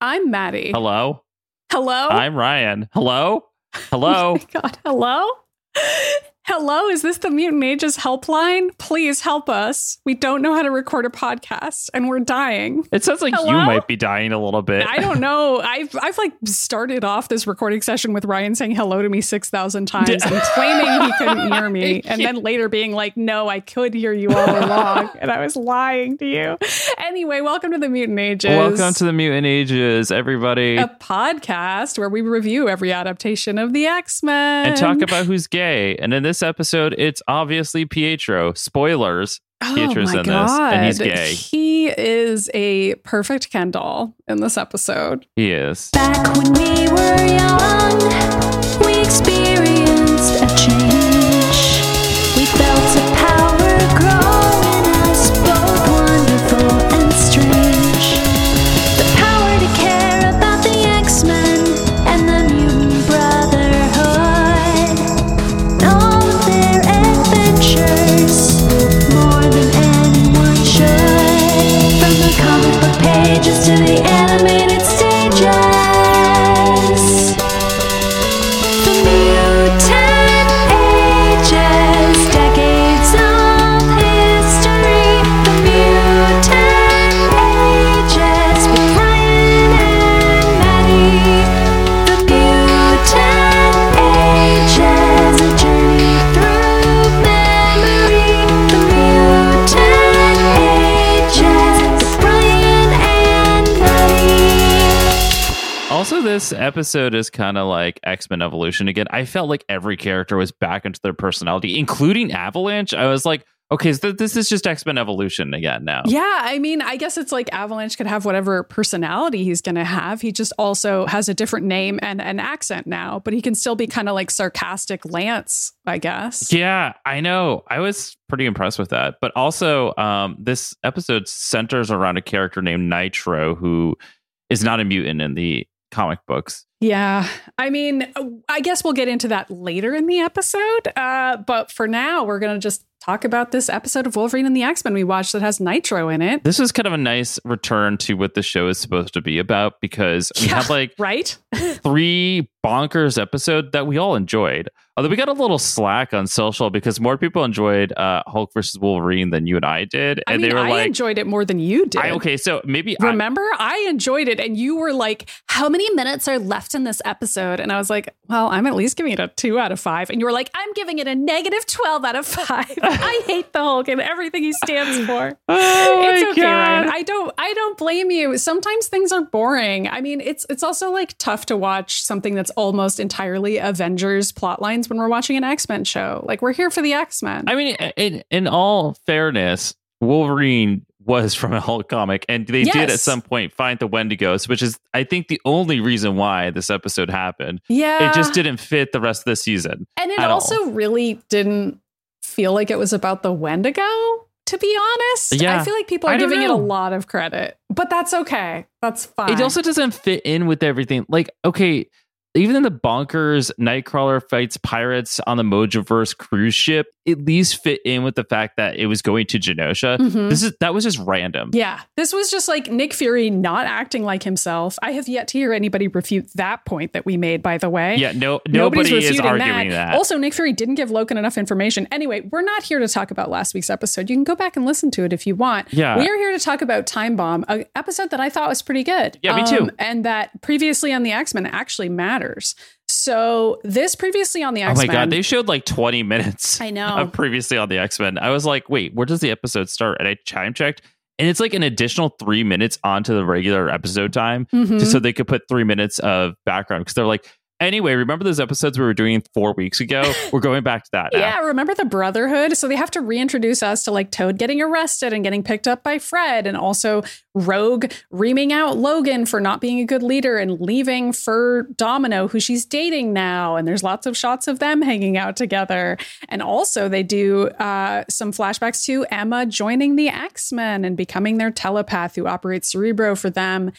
I'm Maddie. Hello. Hello. I'm Ryan. Hello. Hello. Oh my God. Hello. Hello, is this the Mutant Ages helpline? Please help us. We don't know how to record a podcast and we're dying. It sounds like Hello? you might be dying a little bit. I don't know. I've I've like started off this recording session with Ryan saying hello to me 6,000 times and claiming he couldn't hear me and then later being like, "No, I could hear you all along." and I was lying to you. Anyway, welcome to the Mutant Ages. Welcome to the Mutant Ages, everybody. a podcast where we review every adaptation of the X-Men and talk about who's gay. And in this episode, it's obviously Pietro. Spoilers. Oh Pietro's oh my in this, and he's God. gay. He is a perfect Ken doll in this episode. He is. Back when we were young, we experienced this episode is kind of like X Men Evolution again. I felt like every character was back into their personality, including Avalanche. I was like, okay, so this is just X Men Evolution again now. Yeah, I mean, I guess it's like Avalanche could have whatever personality he's going to have. He just also has a different name and an accent now, but he can still be kind of like sarcastic Lance, I guess. Yeah, I know. I was pretty impressed with that. But also, um, this episode centers around a character named Nitro, who is not a mutant in the comic books. Yeah. I mean, I guess we'll get into that later in the episode. Uh, but for now, we're going to just talk about this episode of Wolverine and the X Men we watched that has Nitro in it. This is kind of a nice return to what the show is supposed to be about because we Yeah. had like Right? three bonkers episode that we all enjoyed. Although we got a little slack on social because more people enjoyed uh, Hulk versus Wolverine than you and I did, I and mean, they were I like, enjoyed it more than you did. I, "Okay, so maybe I, Remember, I enjoyed it, and you were like, "How many minutes are left in this episode?" And I was like, "Well, I'm at least giving it a two out of five. And you were like, "I'm giving it a negative twelve out of five. I hate the Hulk and everything he stands for." oh my it's okay, God. Ryan. I don't. I don't blame you. Sometimes things are boring. I mean, it's it's also like tough to watch something that's almost entirely Avengers plot lines when we're watching an X Men show. Like we're here for the X Men. I mean, in in all fairness, Wolverine was from a Hulk comic, and they did at some point find the Wendigos, which is, I think, the only reason why this episode happened. yeah, It just didn't fit the rest of the season. And it at all. also really didn't feel like it was about the Wendigo, to be honest. Yeah. I feel like people are giving it a lot of credit, but that's okay. That's fine. It also doesn't fit in with everything. Like, okay, even in the bonkers, Nightcrawler fights pirates on the Mojoverse cruise ship. At least fit in with the fact that it was going to Genosha. Mhm. This is that was just random. yeah, this was just like Nick Fury not acting like himself. I have yet to hear anybody refute that point that we made, by the way. Yeah, no, Nobody's nobody is arguing that. Also, Nick Fury didn't give Logan enough information. Anyway, we're not here to talk about last week's episode. You can go back and listen to it if you want. Yeah. We are here to talk about Time Bomb, an episode that I thought was pretty good. Um, Yeah, me too. and that previously on the X Men actually matters. So this previously on the Oh X my Men. god, they showed like 20 minutes I know. of previously on the X-Men. I was like, wait, where does the episode start? And I time checked, and it's like an additional three minutes onto the regular episode time, Mhm. just so they could put three minutes of background because they're like, Anyway, remember those episodes we were doing four weeks ago? We're going back to that. Yeah, remember the Brotherhood? So they have to reintroduce us to like Toad getting arrested and getting picked up by Fred, and also Rogue reaming out Logan for not being a good leader and leaving for Domino, who she's dating now. And there's lots of shots of them hanging out together. And also, they do uh, some flashbacks to Emma joining the X Men and becoming their telepath who operates Cerebro for them.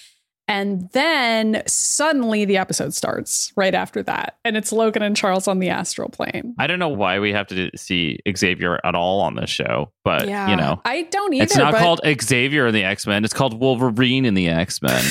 And then suddenly the episode starts right after that. And it's Logan and Charles on the astral plane. I don't know why we have to see Xavier at all on this show, but you know, I don't either. it's not but called Xavier in the X Men. It's called Wolverine in the X Men.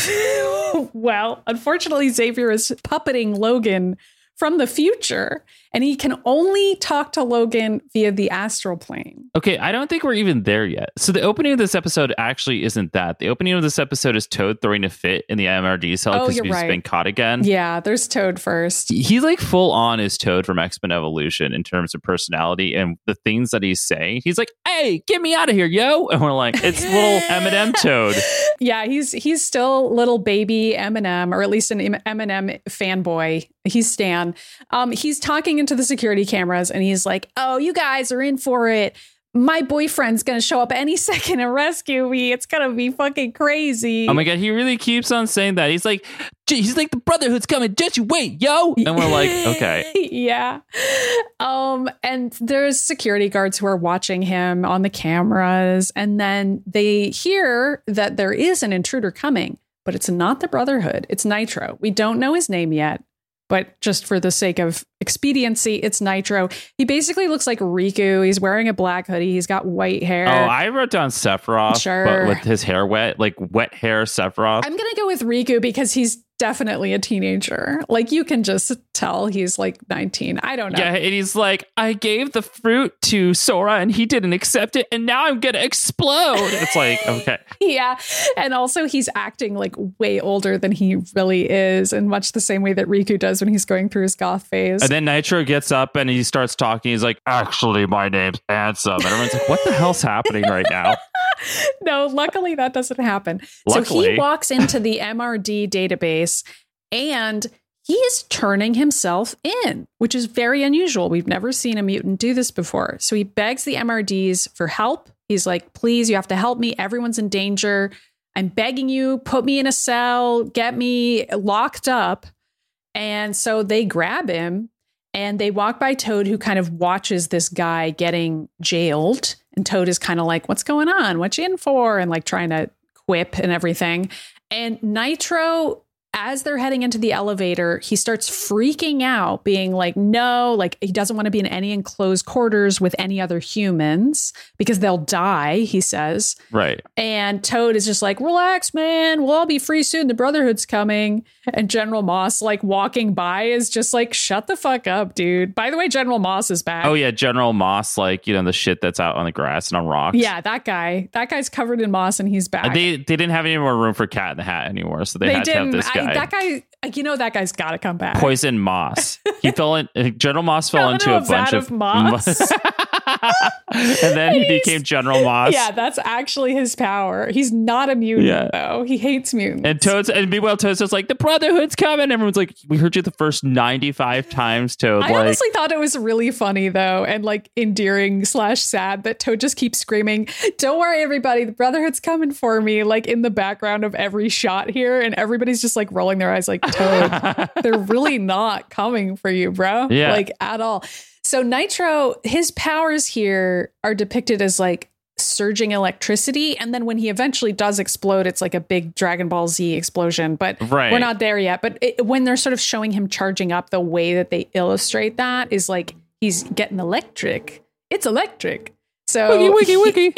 well, unfortunately, Xavier is puppeting Logan from the future, and he can only talk to Logan via the astral plane. Okay, I don't think we're even there yet. So the opening of this episode actually isn't that. The opening of this episode is Toad throwing a fit in the MRD cell Oh, because you're he's right. been caught again. Yeah, there's Toad first. He's like full on is Toad from X Men Evolution in terms of personality and the things that he's saying. He's like, "Hey, get me out of here, yo!" And we're like, "It's little Eminem Toad." Yeah, he's he's still little baby Eminem, or at least an Eminem fanboy. He's Stan. Um, he's talking into the security cameras, and he's like, "Oh, you guys are in for it. My boyfriend's gonna show up any second and rescue me. It's gonna be fucking crazy." Oh my god, he really keeps on saying that. He's like, he's like, "The Brotherhood's coming. Just you wait, yo!" And we're like, "Okay." yeah. Um, and there's security guards who are watching him on the cameras, and then they hear that there is an intruder coming, but it's not the Brotherhood. It's Nitro. We don't know his name yet, but just for the sake of expediency, it's Nitro. He basically looks like Riku. He's wearing a black hoodie. He's got white hair. Oh, I wrote down Sephiroth, Sure. but with his hair wet, like wet hair Sephiroth. I'm gonna go with Riku because he's definitely a teenager. Like you can just tell he's like 19. I don't know. Yeah, and he's like, I gave the fruit to Sora and he didn't accept it, and now I'm gonna explode. It's like, okay. yeah. And also, he's acting like way older than he really is, in much the same way that Riku does when he's going through his goth phase. And then Nitro gets up and he starts talking. He's like, Actually, my name's Handsome. And everyone's like, What the hell's happening right now? no, luckily that doesn't happen. So he walks into the MRD database and he's turning himself in, which is very unusual. We've never seen a mutant do this before. So he begs the MRDs for help. He's like, please, you have to help me. Everyone's in danger. I'm begging you, put me in a cell, get me locked up. And so they grab him and they walk by Toad, who kind of watches this guy getting jailed. And Toad is kind of like, What's going on? What you in for? And like trying to quip and everything. And Nitro, as they're heading into the elevator, he starts freaking out, being like, No, like he doesn't want to be in any enclosed quarters with any other humans because they'll die, he says. Right. And Toad is just like, relax, man. We'll all be free soon. The Brotherhood's coming. And General Moss, like walking by, is just like, shut the fuck up, dude. By the way, General Moss is back. Oh yeah, General Moss, like, you know, the shit that's out on the grass and on rocks. Yeah, that guy. That guy's covered in moss and he's back. They they didn't have any more room for Cat in the Hat anymore, so they, They had to have this guy. I, that guy, you know, that guy's got to come back. Poison Moss. He fell in. Uh, General Moss fell Fell into into a, bunch of, of moss. and then he became General Moss. Yeah, that's actually his power. He's not a mutant, Yeah. though. He hates mutants. And Toad's and meanwhile Toad's just like the Brotherhood's coming. Everyone's like, we heard you the first ninety five times, Toad. I like, honestly thought it was really funny though, and like endearing slash sad that Toad just keeps screaming, "Don't worry, everybody, the Brotherhood's coming for me!" Like in the background of every shot here, and everybody's just like rolling their eyes, like Toad, they're really not coming for you, bro. Yeah. like at all. So Nitro, his powers here are depicted as like surging electricity, and then when he eventually does explode, it's like a big Dragon Ball Z explosion. But Right. we're not there yet. But it, when they're sort of showing him charging up, the way that they illustrate that is like he's getting electric. It's electric. So Wiggy, wiggy, wiggy.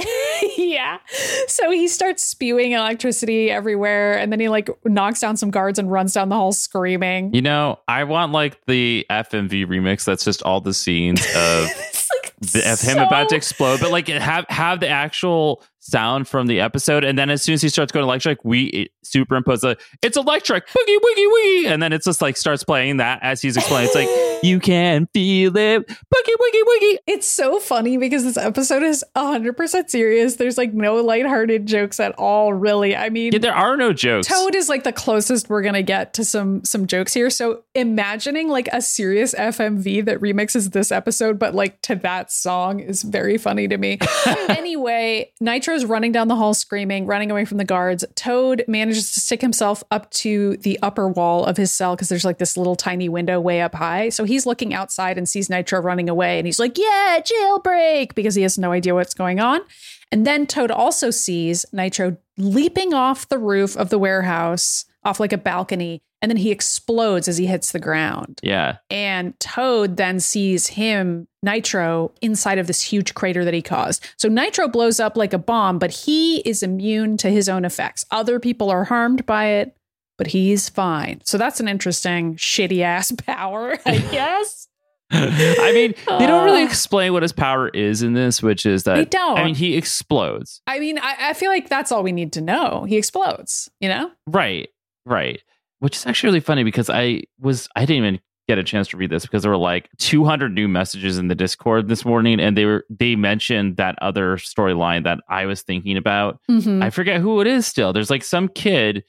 yeah. So he starts spewing electricity everywhere, and then he like knocks down some guards and runs down the hall screaming. you know, I want like the FMV remix. That's just all the scenes of like the, of him so- about to explode, but like have have the actual sound from the episode, and then as soon as he starts going electric, we superimpose the it's electric, boogie woogie woogie, and then it's just like starts playing that as he's explaining. It's like you can feel it, boogie woogie woogie. It's so funny because this episode is 100% serious. There's like no lighthearted jokes at all, really. I mean, Yeah, there are no jokes. Toad is like the closest we're gonna get to some some jokes here. So imagining like a serious FMV that remixes this episode, but like to that song is very funny to me. anyway, Nitro's running down the hall screaming, running away from the guards. Toad manages to stick himself up to the upper wall of his cell because there's like this little tiny window way up high. So he's looking outside and sees Nitro running away, and he's like, "Yeah, jailbreak!" because he has no idea what's going on. And then Toad also sees Nitro leaping off the roof of the warehouse, off like a balcony, and then he explodes as he hits the ground. Yeah, And Toad then sees him, Nitro, inside of this huge crater that he caused. So Nitro blows up like a bomb, but he is immune to his own effects. Other people are harmed by it, but he's fine. So that's an interesting shitty ass power, I guess. I mean, they don't really explain what his power is in this, which is that They don't. I mean, he explodes. I mean, I, I feel like that's all we need to know. He explodes, you know? Right, right. Which is actually really funny because I was I didn't even get a chance to read this because there were like 200 new messages in the Discord this morning, and they were they mentioned that other storyline that I was thinking about. Mhm. I forget who it is. Still, there's like some kid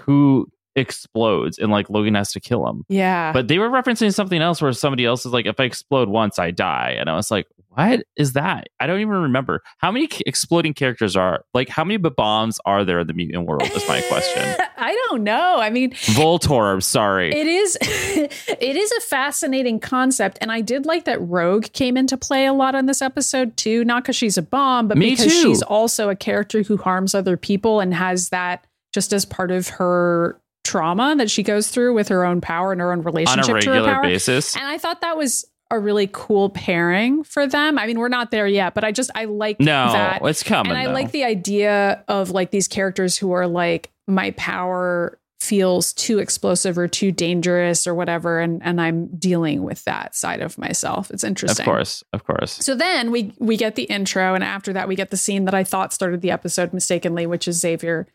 who explodes, and like Logan has to kill him. yeah. But they were referencing something else where somebody else is like, if I explode once, I die. And I was like, what is that? I don't even remember. How many exploding characters are like, how many bombs are there in the mutant world? Is my question. I don't know. I mean, Voltorb, sorry. It is it is a fascinating concept and I did like that Rogue came into play a lot on this episode too, not cuz she's a bomb, but Me because too. she's also a character who harms other people and has that just as part of her trauma that she goes through with her own power and her own on relationship a to her power. basis. And I thought that was a really cool pairing for them. I mean, we're not there yet, but I just I like No, that it's coming. and I though. like the idea of like these characters who are like, my power feels too explosive or too dangerous or whatever, and and I'm dealing with that side of myself. It's interesting. of course, of course. So then we we get the intro, and after that we get the scene that I thought started the episode mistakenly, which is Xavier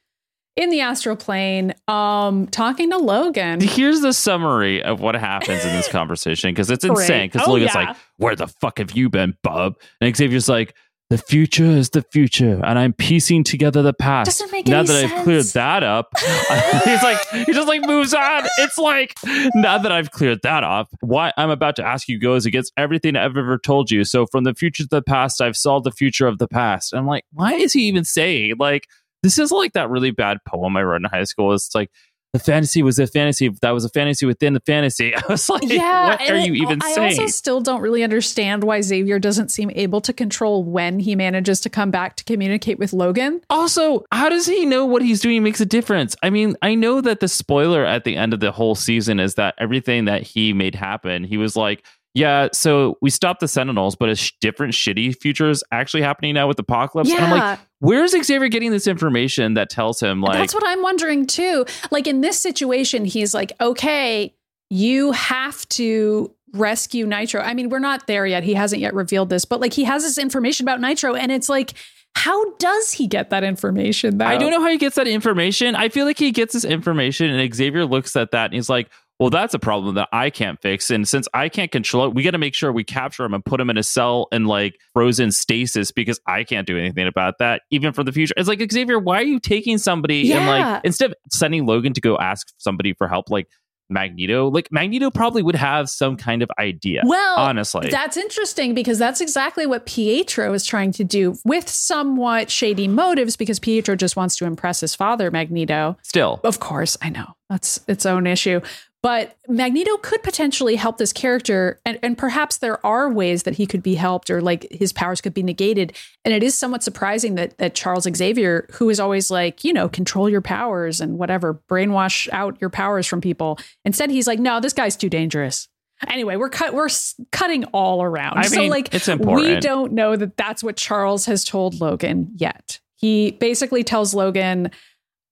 in the astral plane, um, talking to Logan. Here's the summary of what happens in this conversation because it's insane. Because Oh, Logan's yeah. like, "Where the fuck have you been, bub?" And Xavier's like, "The future is the future, and I'm piecing together the past." Doesn't make now any that I've cleared that up, he's like, he just like moves on. It's like, now that I've cleared that up, what I'm about to ask you goes against everything I've ever told you. So from the future to the past, I've solved the future of the past. And I'm like, why is he even saying like? This is like that really bad poem I wrote in high school. It's like the fantasy was a fantasy that was a fantasy within the fantasy. I was like, yeah, what are it- you even I saying? also still don't really understand why Xavier doesn't seem able to control when he manages to come back to communicate with Logan. Also, how does he know what he's doing makes a difference? I mean, I know that the spoiler at the end of the whole season is that everything that he made happen, he was like, yeah, so we stopped the Sentinels, but a sh- different shitty future is actually happening now with Apocalypse. And I'm like, where's Xavier getting this information that tells him, like, That's what I'm wondering too. Like in this situation, he's like, okay, you have to rescue Nitro. I mean, we're not there yet. He hasn't yet revealed this, but like he has this information about Nitro, and it's like, how does he get that information? Though? I don't know how he gets that information. I feel like he gets this information, and Xavier looks at that and he's like, well, that's a problem that I can't fix. And since I can't control it, we got to make sure we capture him and put him in a cell in like frozen stasis because I can't do anything about that, even for the future. It's like, Xavier, why are you taking somebody and like, instead of sending Logan to go ask somebody for help, like Magneto, like Magneto probably would have some kind of idea. Well, honestly. That's interesting because that's exactly what Pietro is trying to do with somewhat shady motives because Pietro just wants to impress his father, Magneto. Still, Of course, I know that's its own issue. But Magneto could potentially help this character, and, and perhaps there are ways that he could be helped or like his powers could be negated. And it is somewhat surprising that that Charles Xavier, who is always like, you know, control your powers and whatever, brainwash out your powers from people, instead he's like, no, this guy's too dangerous. Anyway, we're cut. We're cutting all around. I so mean, like, it's important. we don't know that that's what Charles has told Logan yet. He basically tells Logan,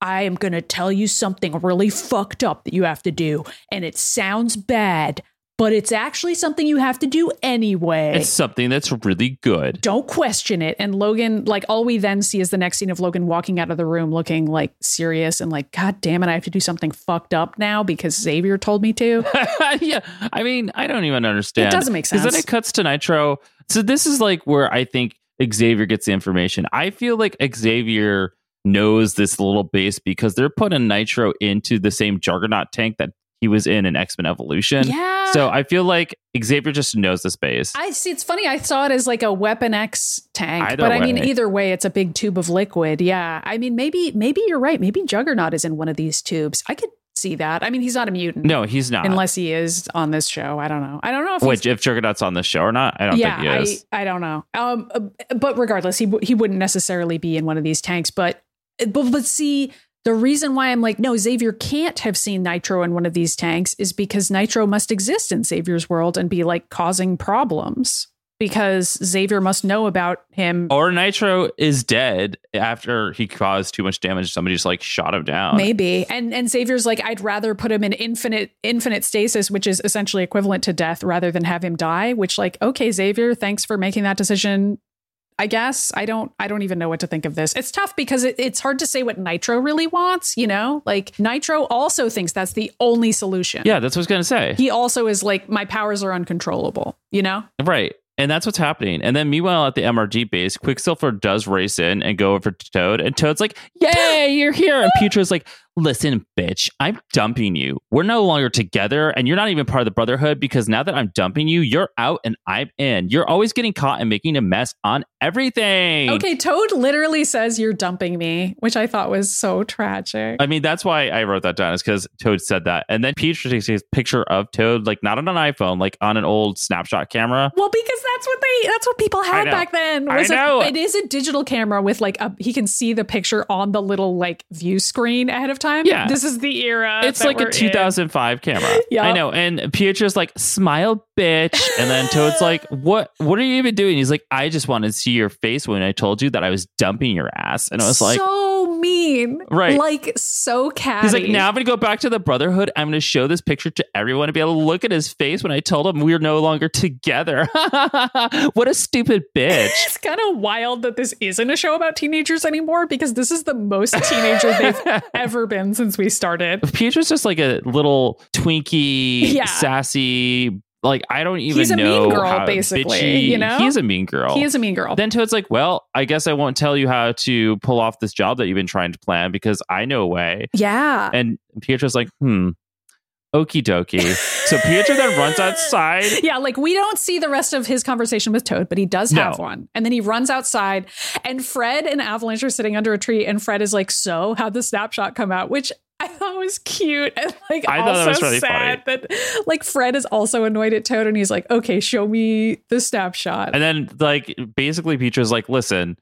I am going to tell you something really fucked up that you have to do. And it sounds bad, but it's actually something you have to do anyway. it's something that's really good. Don't question it. And Logan, like, all we then see is the next scene of Logan walking out of the room looking like serious and like, God damn it, I have to do something fucked up now because Xavier told me to. yeah, I mean, I don't even understand. It doesn't make sense. Because then it cuts to Nitro. So this is like where I think Xavier gets the information. I feel like Xavier knows this little base because they're putting Nitro into the same Juggernaut tank that he was in in X Men Evolution. Yeah. So I feel like Xavier just knows the space. I see. It's funny. I saw it as like a Weapon X tank, Either but I mean, either way, it's a big tube of liquid. Yeah. I mean, maybe, maybe you're right. Maybe Juggernaut is in one of these tubes. I could see that. I mean, he's not a mutant. no, he's not. unless he is on this show. I don't know. I don't know if Which if Juggernaut's on this show or not, I don't yeah, think he is. I, I don't know. Um, uh, but regardless, he w- he wouldn't necessarily be in one of these tanks. But but but see, the reason why I'm like, no, Xavier can't have seen Nitro in one of these tanks is because Nitro must exist in Xavier's world and be like causing problems. because Xavier must know about him. Or Nitro is dead after he caused too much damage. Somebody just like shot him down. Maybe. And and Xavier's like, I'd rather put him in infinite infinite stasis, which is essentially equivalent to death, rather than have him die. Which, like, okay, Xavier, thanks for making that decision. I guess I don't I don't even know what to think of this. It's tough because it, it's hard to say what Nitro really wants, you know? Like Nitro also thinks that's the only solution. Yeah, that's what I was gonna say. He also is like, my powers are uncontrollable, you know? Right. And that's what's happening. And then meanwhile at the MRD base, Quicksilver does race in and go over to Toad. And Toad's like, Yay, you're here. And Pietro's like, Listen, bitch, I'm dumping you. We're no longer together, and you're not even part of the Brotherhood because now that I'm dumping you, you're out and I'm in. You're always getting caught and making a mess on everything. Okay, Toad literally says you're dumping me, which I thought was so tragic. I mean, that's why I wrote that down, is because Toad said that. And then Pietro takes his picture of Toad, like not on an iPhone, like on an old snapshot camera. Well, because that's what they that's what people had back then. I was a- know. it is a digital camera with like a he can see the picture on the little like view screen ahead of time. Yeah. This is the era. It's like a in. 2005 camera. Yeah. I know. And Pietro's like, smile, bitch. And then Toad's like, what What are you even doing? He's like, I just wanted to see your face when I told you that I was dumping your ass. And I was like, so mean. Right. Like so catty. He's like, now I'm to go back to the Brotherhood. I'm going to show this picture to everyone and be able to look at his face when I told him we're no longer together. what a stupid bitch. It's kind of wild that this isn't a show about teenagers anymore because this is the most teenager they've ever been since we started. Pietro's just like a little twinky, Yeah. sassy. Like I don't even He's a mean know girl, how basically, bitchy- you know? he is a mean girl. He is a mean girl. Then Toad's like, "Well, I guess I won't tell you how to pull off this job that you've been trying to plan because I know a way." yeah. And Pietro's like, "Hmm, okie dokie." so Pietro then runs outside. Yeah, like we don't see the rest of his conversation with Toad, but he does have No. one. And then he runs outside, and Fred and Avalanche are sitting under a tree, and Fred is like, "So, how'd the snapshot come out?" Which I thought it was cute and like I also that was really sad that like Fred is also annoyed at Toad, and he's like, "Okay, show me the snapshot." And then, like, basically, Pietro's like, "Listen."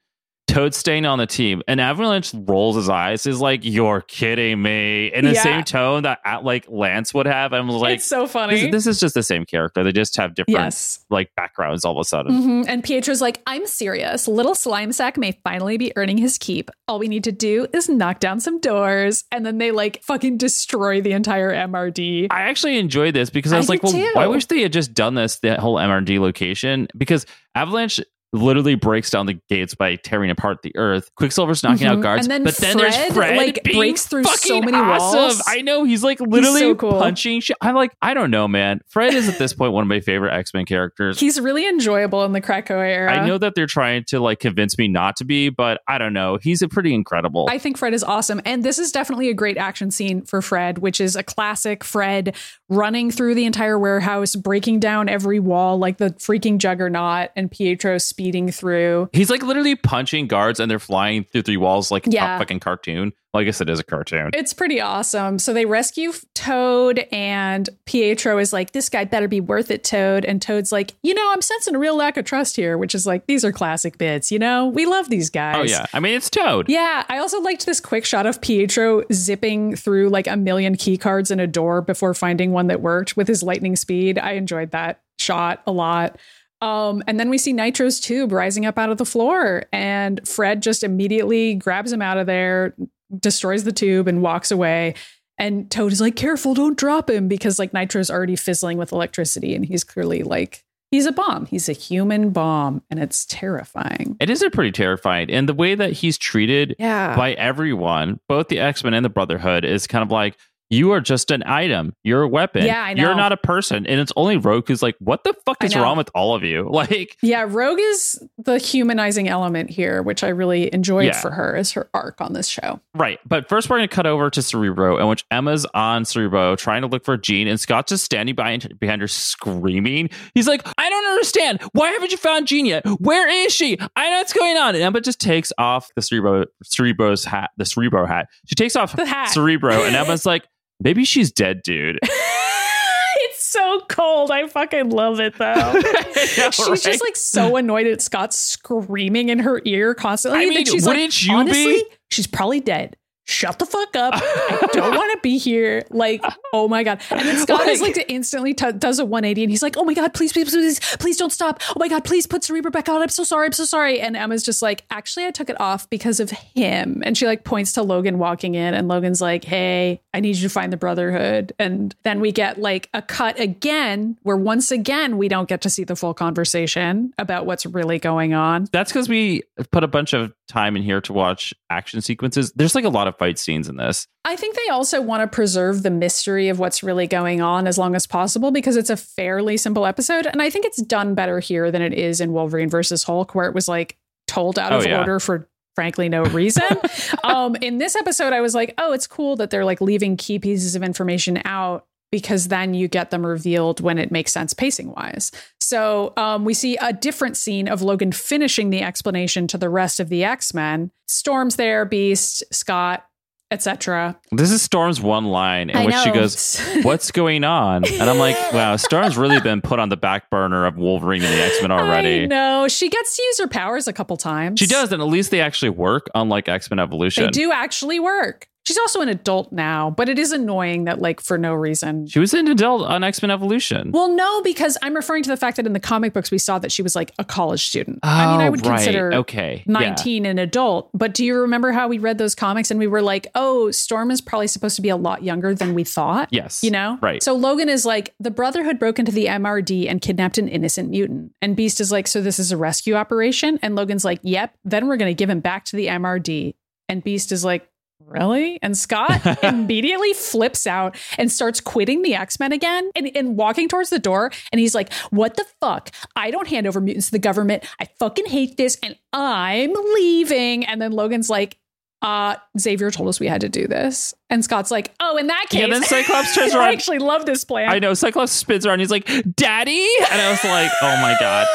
Toad's staying on the team, and Avalanche rolls his eyes. Is like, "You're kidding me!" In the Yeah. same tone that uh, like Lance would have. I'm like, it's so funny. this, this is just the same character. They just have different yes. like backgrounds all of a sudden. Mhm. And Pietro's like, I'm serious. Little slime sack may finally be earning his keep. All we need to do is knock down some doors. And then they like fucking destroy the entire MRD. I actually enjoyed this because I I was like, well, too. why wish they had just done this the whole MRD location? Because Avalanche literally breaks down the gates by tearing apart the earth. Quicksilver's knocking out Mhm. guards, And then but then there's Fred, Fred like, breaks through so many awesome. walls. I know he's like literally so cool. punching shit. I'm like, I don't know, man. Fred is at this point one of my favorite X Men characters. He's really enjoyable in the Krakoa era. I know that they're trying to like convince me not to be, but I don't know. He's a pretty incredible. I think Fred is awesome. And this is definitely a great action scene for Fred, which is a classic Fred running through the entire warehouse, breaking down every wall like the freaking juggernaut, and Pietro speeding through. He's like literally punching guards and they're flying through three walls like Yeah. a fucking cartoon. Well, I guess it is a cartoon. It's pretty awesome. So they rescue Toad, and Pietro is like, This guy better be worth it, Toad. And Toad's like, You know, I'm sensing a real lack of trust here, which is like, These are classic bits, you know? We love these oh, guys. Oh yeah, I mean it's Toad. Yeah, I also liked this quick shot of Pietro zipping through like a million key cards in a door before finding one that worked with his lightning speed. I enjoyed that shot a lot. Um, and then we see Nitro's tube rising up out of the floor, and Fred just immediately grabs him out of there, destroys the tube, and walks away. And Toad is like, "Careful, don't drop him," because like Nitro's already fizzling with electricity, and he's clearly like, he's a bomb. He's a human bomb, and it's terrifying. It is a pretty terrifying, and the way that he's treated Yeah, by everyone, both the X Men and the Brotherhood, is kind of like you are just an item. You're a weapon. Yeah, I know. You're not a person, and it's only Rogue who's like, "What the fuck is wrong with all of you?" Like, Yeah, Rogue is the humanizing element here, which I really enjoyed Yeah. for her as her arc on this show. right. But first, we're going to cut over to Cerebro, in which Emma's on Cerebro trying to look for Jean, and Scott's just standing behind behind her screaming. He's like, "I don't understand. Why haven't you found Jean yet? Where is she? I know what's going on." And Emma just takes off the Cerebro Cerebro's hat, the Cerebro hat. She takes off The hat. Cerebro, and Emma's like, "Maybe she's dead, dude." it's so cold. I fucking love it though. Yeah, she's right? just like so annoyed at Scott screaming in her ear constantly. I mean, she's wouldn't like, you honestly, be? she's probably dead. Shut the fuck up. I don't want to be here. Like, oh my God. And then Scott is like to instantly t- does a 180 and he's like, oh my God, please, please, please, please don't stop. Oh my God, please put Cerebro back on. I'm so sorry. I'm so sorry. And Emma's just like, actually, I took it off because of him. And she like points to Logan walking in and Logan's like, hey, I need you to find the Brotherhood. And then we get like a cut again where once again, we don't get to see the full conversation about what's really going on. That's because we put a bunch of time in here to watch action sequences. There's like a lot of fight scenes in this. I think they also want to preserve the mystery of what's really going on as long as possible because it's a fairly simple episode. And I think it's done better here than it is in Wolverine versus Hulk, where it was like told out Oh, of yeah. order for frankly no reason. um, in this episode, I was like, oh, it's cool that they're like leaving key pieces of information out because then you get them revealed when it makes sense pacing wise. So um, we see a different scene of Logan finishing the explanation to the rest of the X Men. Storm's there, Beast, Scott, etc. This is Storm's one line in I which she goes, What's going on? And I'm like, Wow, Storm's really been put on the back burner of Wolverine and the X Men already. No, she gets to use her powers a couple times. She does, and at least they actually work, unlike X Men Evolution. They do actually work. She's also an adult now, but it is annoying that like for no reason. She was an adult on X Men Evolution. Well, no, because I'm referring to the fact that in the comic books we saw that she was like a college student. I mean, I Oh, would right. consider okay. Yeah. 19 an adult. But do you remember how we read those comics and we were like, oh, Storm is probably supposed to be a lot younger than we thought? Yes. You know? Right. So Logan is like, the Brotherhood broke into the MRD and kidnapped an innocent mutant. And Beast is like, so this is a rescue operation? And Logan's like, yep. Then we're going to give him back to the MRD. And Beast is like, Really? And Scott immediately flips out and starts quitting the X Men again and, and walking towards the door. And he's like, What the fuck? I don't hand over mutants to the government. I fucking hate this and I'm leaving. And then Logan's like, uh, Xavier told us we had to do this. And Scott's like, Oh, in that case. Yeah, then Cyclops turns around. I actually love this plan. I know. Cyclops spins around. He's like, Daddy? And I was like, Oh my God.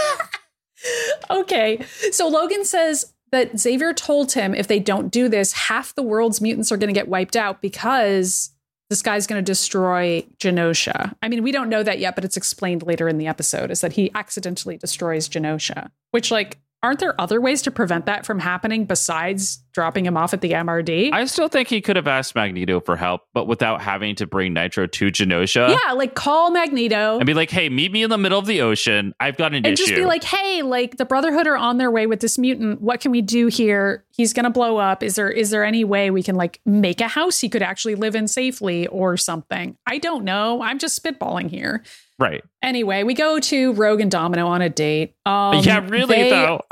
okay. So Logan says that Xavier told him if they don't do this, half the world's mutants are going to get wiped out because this guy's going to destroy Genosha. I mean, we don't know that yet, but it's explained later in the episode is that he accidentally destroys Genosha, which, like, aren't there other ways to prevent that from happening besides dropping him off at the MRD? I still think he could have asked Magneto for help, but without having to bring Nitro to Genosha yeah, like call Magneto. and be like, hey, meet me in the middle of the ocean. I've got an and issue. just be like, hey, like the Brotherhood are on their way with this mutant. What can we do here? He's gonna blow up. Is there is there any way we can like make a house he could actually live in safely or something? I don't know. I'm just spitballing here. Right. Anyway, we go to Rogue and Domino on a date. Um, Yeah, really, though.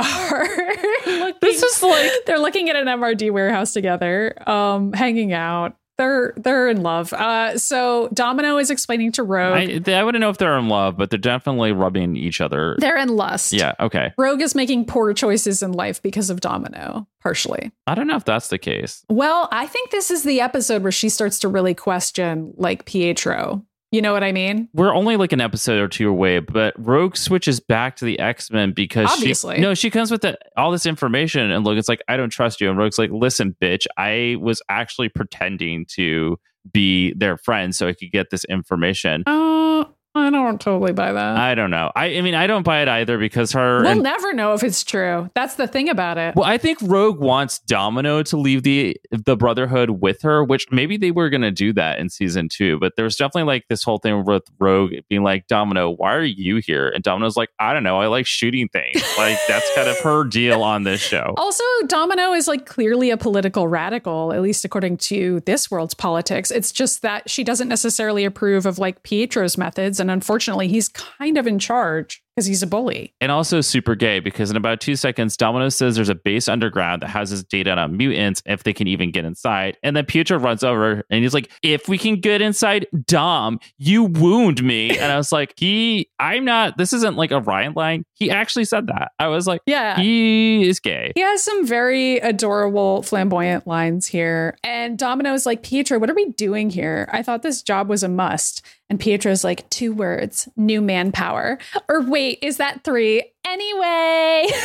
Looking, This is like- they're looking at an MRD warehouse together, um, hanging out. They're they're in love. Uh, so Domino is explaining to Rogue. I, they- I wouldn't know if they're in love, but they're definitely rubbing each other. they're in lust. Yeah, okay. Rogue is making poor choices in life because of Domino, partially. I don't know if that's the case. Well, I think this is the episode where she starts to really question, like, Pietro. You know what I mean? We're only like an episode or two away, but Rogue switches back to the X Men because Obviously. she no, she comes with the, all this information, and Logan's like, "I don't trust you," and Rogue's like, "Listen, bitch, I was actually pretending to be their friend so I could get this information." Uh, I don't totally buy that. I don't know. I, I mean, I don't buy it either because her. we'll and- never know if it's true. That's the thing about it. well, I think Rogue wants Domino to leave the the Brotherhood with her, which maybe they were going to do that in season two. But there's definitely like this whole thing with Rogue being like, Domino, why are you here? And Domino's like, I don't know. I like shooting things. like that's kind of her deal on this show. Also, Domino is like clearly a political radical, at least according to this world's politics. It's just that she doesn't necessarily approve of like Pietro's methods. And unfortunately, he's kind of in charge because he's a bully. And also super gay because in about two seconds, Domino says there's a base underground that has houses data on mutants if they can even get inside. And then Pietro runs over and he's like, if we can get inside, Dom, you wound me. And I was like, he, I'm not, this isn't like a Ryan line. He actually said that. I was like, Yeah. he is gay. He has some very adorable, flamboyant lines here. And Domino's like, Pietro, what are we doing here? I thought this job was a must. And Pietro's like, two words, new manpower. Or wait, is that three? Anyway.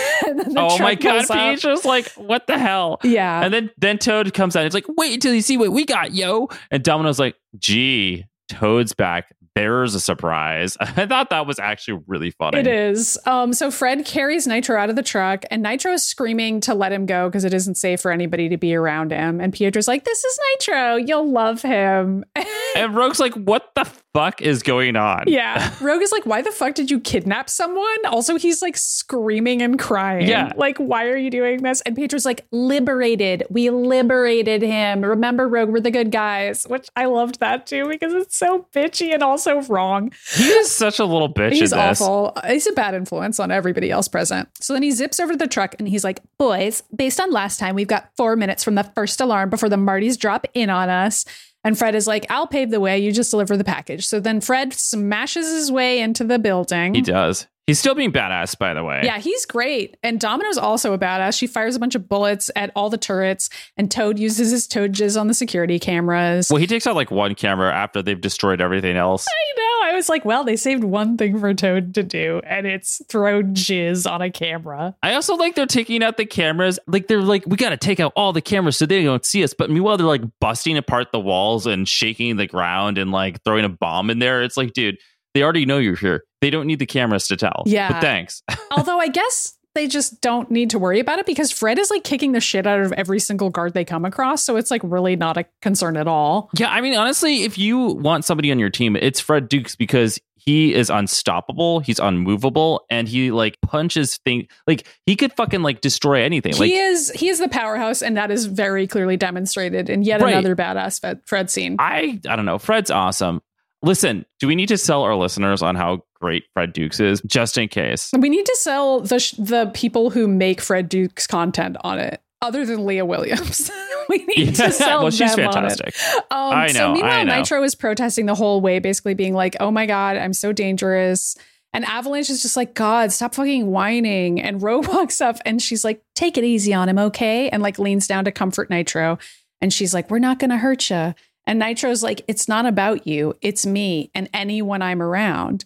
Oh my God. Pietro's like, what the hell? Yeah. And then then Toad comes out. It's like, wait until you see what we got, yo. And Domino's like, gee, Toad's back. there's a surprise. I thought that was actually really funny. It is. Um, so Fred carries Nitro out of the truck, and Nitro is screaming to let him go because it isn't safe for anybody to be around him. And Pietro's like, "This is Nitro. You'll love him." And Rogue's like, what the fuck is going on? yeah. Rogue is like, "Why the fuck did you kidnap someone?" Also, he's like screaming and crying. Yeah. Like, why are you doing this? And Pietro's like, "Liberated. We liberated him. Remember, Rogue, we're the good guys." Which I loved that too because it's so bitchy and also wrong. He is such a little bitch He's in this. awful. He's a bad influence on everybody else present. So then he zips over to the truck and he's like, Boys, based on last time, we've got four minutes from the first alarm before the Martys drop in on us. And Fred is like, I'll pave the way. You just deliver the package. So then Fred smashes his way into the building. He does. He's still being badass, by the way. Yeah, he's great. And Domino's also a badass. She fires a bunch of bullets at all the turrets, and Toad uses his Toad jizz on the security cameras. Well, he takes out like one camera after they've destroyed everything else. I know. I was like, well, they saved one thing for Toad to do, and it's throw jizz on a camera. I also like they're taking out the cameras. Like they're like, we got to take out all the cameras so they don't see us. But meanwhile, they're like busting apart the walls and shaking the ground and like throwing a bomb in there. It's like, dude, they already know you're here. They don't need the cameras to tell. Yeah. But thanks. Although I guess they just don't need to worry about it because Fred is like kicking the shit out of every single guard they come across. So it's like really not a concern at all. yeah. I mean, honestly, if you want somebody on your team, it's Fred Dukes because he is unstoppable. He's unmovable and he like punches things. Like he could fucking like destroy anything. Like he is he is the powerhouse, and that is very clearly demonstrated in yet Right. another badass Fred, Fred scene. I I don't know. Fred's awesome. Listen, do we need to sell our listeners on how great Fred Dukes is, just in case? we need to sell the sh- the people who make Fred Duke's content on it, other than Leah Williams. we need to sell well, she's them on it. fantastic. Um, I so meanwhile, know. Nitro is protesting the whole way, basically being like, "Oh my god, I'm so dangerous." And Avalanche is just like, "God, stop fucking whining." And Rogue walks up and she's like, "Take it easy on him, okay?" And like leans down to comfort Nitro, and she's like, "We're not gonna hurt you." And Nitro's like, "It's not about you. It's me and anyone I'm around."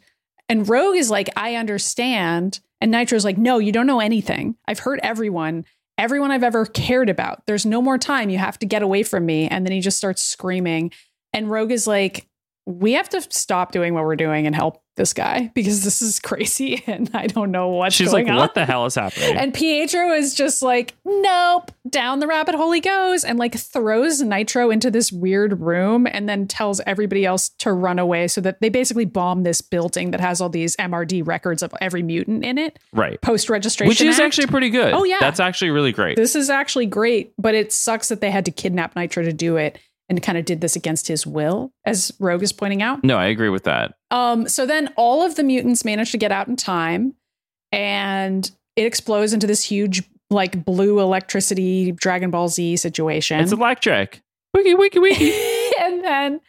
And Rogue is like, "I understand." And Nitro's like, "No, you don't know anything. I've hurt everyone." Everyone I've ever cared about. There's no more time. You have to get away from me. And then he just starts screaming. And Rogue is like, we have to stop doing what we're doing and help this guy because this is crazy and I don't know what's She's going like, on. what the hell is happening? And Pietro is just like, nope, down the rabbit hole he goes, and like throws Nitro into this weird room and then tells everybody else to run away so that they basically bomb this building that has all these MRD records of every mutant in it right. post registration. Which is actually pretty good. Oh, yeah. That's actually really great. This is actually great, but it sucks that they had to kidnap Nitro to do it and kind of did this against his will, as Rogue is pointing out. no, I agree with that. Um, so then all of the mutants manage to get out in time, and it explodes into this huge, like blue electricity Dragon Ball Z situation. It's electric. Wiki, wiki, wiki. and then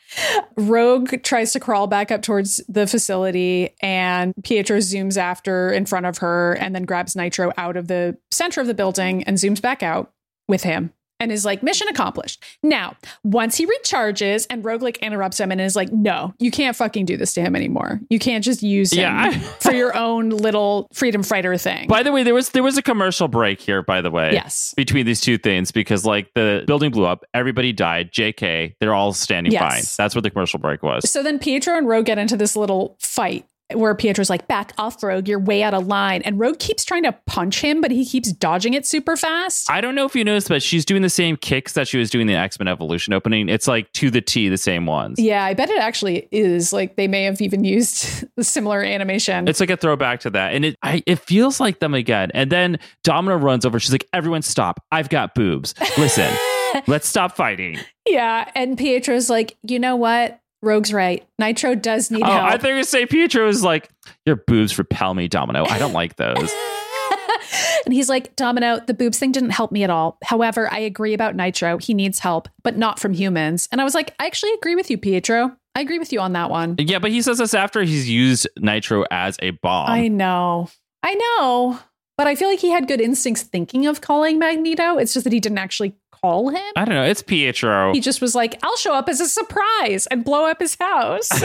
Rogue tries to crawl back up towards the facility, and Pietro zooms after in front of her and then grabs Nitro out of the center of the building and zooms back out with him and is like, mission accomplished. Now, once he recharges, and Rogue like interrupts him and is like, no, you can't fucking do this to him anymore. You can't just use him Yeah, I- for your own little freedom fighter thing. by the way, there was there was a commercial break here, by the way. yes. Between these two things, because like the building blew up, everybody died. JK, they're all standing Yes. fine. That's what the commercial break was. So then Pietro and Rogue get into this little fight where Pietro's like, back off, Rogue, you're way out of line. And Rogue keeps trying to punch him, but he keeps dodging it super fast. I don't know if you noticed, but she's doing the same kicks that she was doing in the X Men Evolution opening. It's like to the T, the same ones. yeah, I bet it actually is. Like they may have even used the similar animation. It's like a throwback to that, and it I, it feels like them again. And then Domino runs over. She's like, "Everyone, stop! I've got boobs. Listen, let's stop fighting." yeah. And Pietro's like, you know what? Rogue's right. Nitro does need Oh, help. I think you say Pietro is like, "Your boobs repel me, Domino. I don't like those." and he's like, Domino, the boobs thing didn't help me at all. However, I agree about Nitro. He needs help, but not from humans. And I was like, I actually agree with you, Pietro. I agree with you on that one. yeah, but he says this after he's used Nitro as a bomb. I know. I know. But I feel like he had good instincts thinking of calling Magneto. It's just that he didn't actually call him. I don't know. It's Pietro. He just was like, I'll show up as a surprise and blow up his house.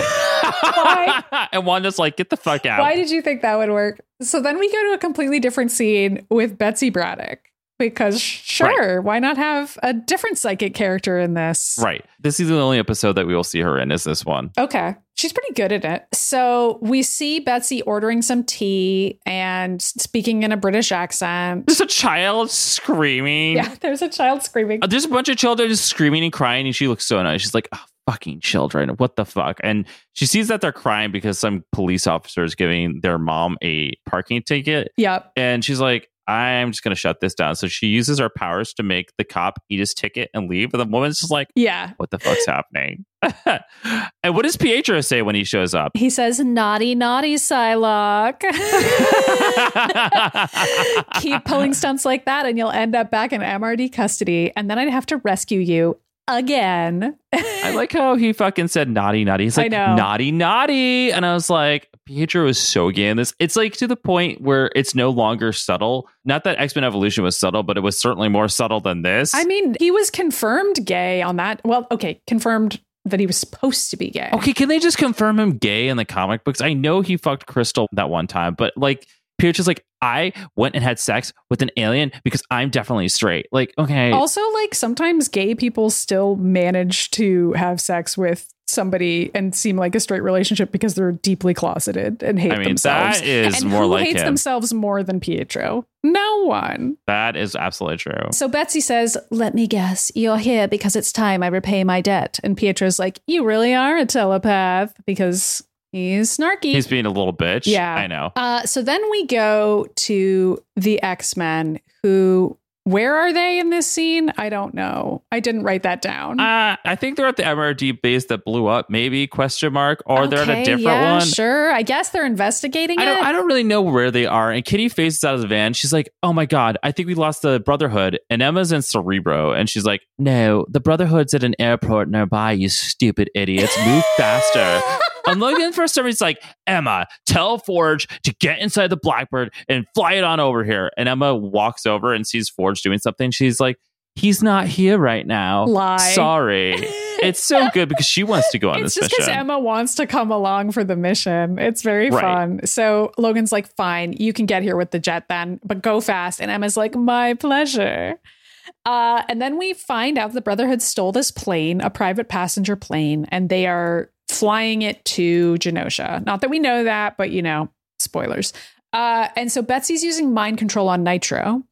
And Wanda's like, "Get the fuck out." Why did you think that would work? So then we go to a completely different scene with Betsy Braddock. Because sure, why not have a different psychic character in this? Right. This is the only episode that we will see her in. Is this one? Okay. She's pretty good at it. So we see Betsy ordering some tea and speaking in a British accent. There's a child screaming. Yeah, there's a child screaming. Uh, There's a bunch of children just screaming and crying, and she looks so annoyed. She's like, oh, fucking children. What the fuck? And she sees that they're crying because some police officer is giving their mom a parking ticket. Yep. And she's like, I'm just going to shut this down. So she uses her powers to make the cop eat his ticket and leave. And the woman's just like, Yeah. what the fuck's happening? and what does Pietro say when he shows up? He says, naughty, naughty, Psylocke. Keep pulling stunts like that, and you'll end up back in MRD custody. And then I'd have to rescue you again. I like how he fucking said naughty, naughty. He's like, naughty, naughty. And I was like, Pietro is so gay in this. It's like to the point where it's no longer subtle. Not that X Men Evolution was subtle, but it was certainly more subtle than this. I mean, he was confirmed gay on that. Well, okay, confirmed that he was supposed to be gay. okay, can they just confirm him gay in the comic books? I know he fucked Crystal that one time, but like, Pietro's like, I went and had sex with an alien because I'm definitely straight. Like, okay. Also, like sometimes gay people still manage to have sex with somebody and seem like a straight relationship because they're deeply closeted and hate I mean, themselves. that is and more who like hates him. themselves more than Pietro? No one. that is absolutely true. So Betsy says, "Let me guess, you're here because it's time I repay my debt." And Pietro's like, "You really are a telepath because he's snarky." He's being a little bitch. Yeah. I know. Uh, so then we go to the X Men, who, where are they in this scene? I don't know. I didn't write that down. Uh, I think they're at the MRD base that blew up, maybe question mark, or they're at a different yeah, one. Sure. I guess they're investigating I don't. I don't really know where they are. And Kitty faces out of the van. She's like, "Oh my god, I think we lost the Brotherhood." And Emma's in Cerebro, and she's like, "No, the Brotherhood's at an airport nearby. You stupid idiots, move faster." And Logan for some reason is like, Emma, tell Forge to get inside the Blackbird and fly it on over here. And Emma walks over and sees Forge doing something. She's like, he's not here right now. Lie. Sorry. It's so good because she wants to go on it's this just because mission. Emma wants to come along for the mission. It's very Right. fun. So Logan's like, fine, you can get here with the jet then, but go fast. And Emma's like, my pleasure. Uh, and then we find out the Brotherhood stole this plane, a private passenger plane, and they are flying it to Genosha. Not that we know that, but you know, spoilers. Uh, and so Betsy's using mind control on Nitro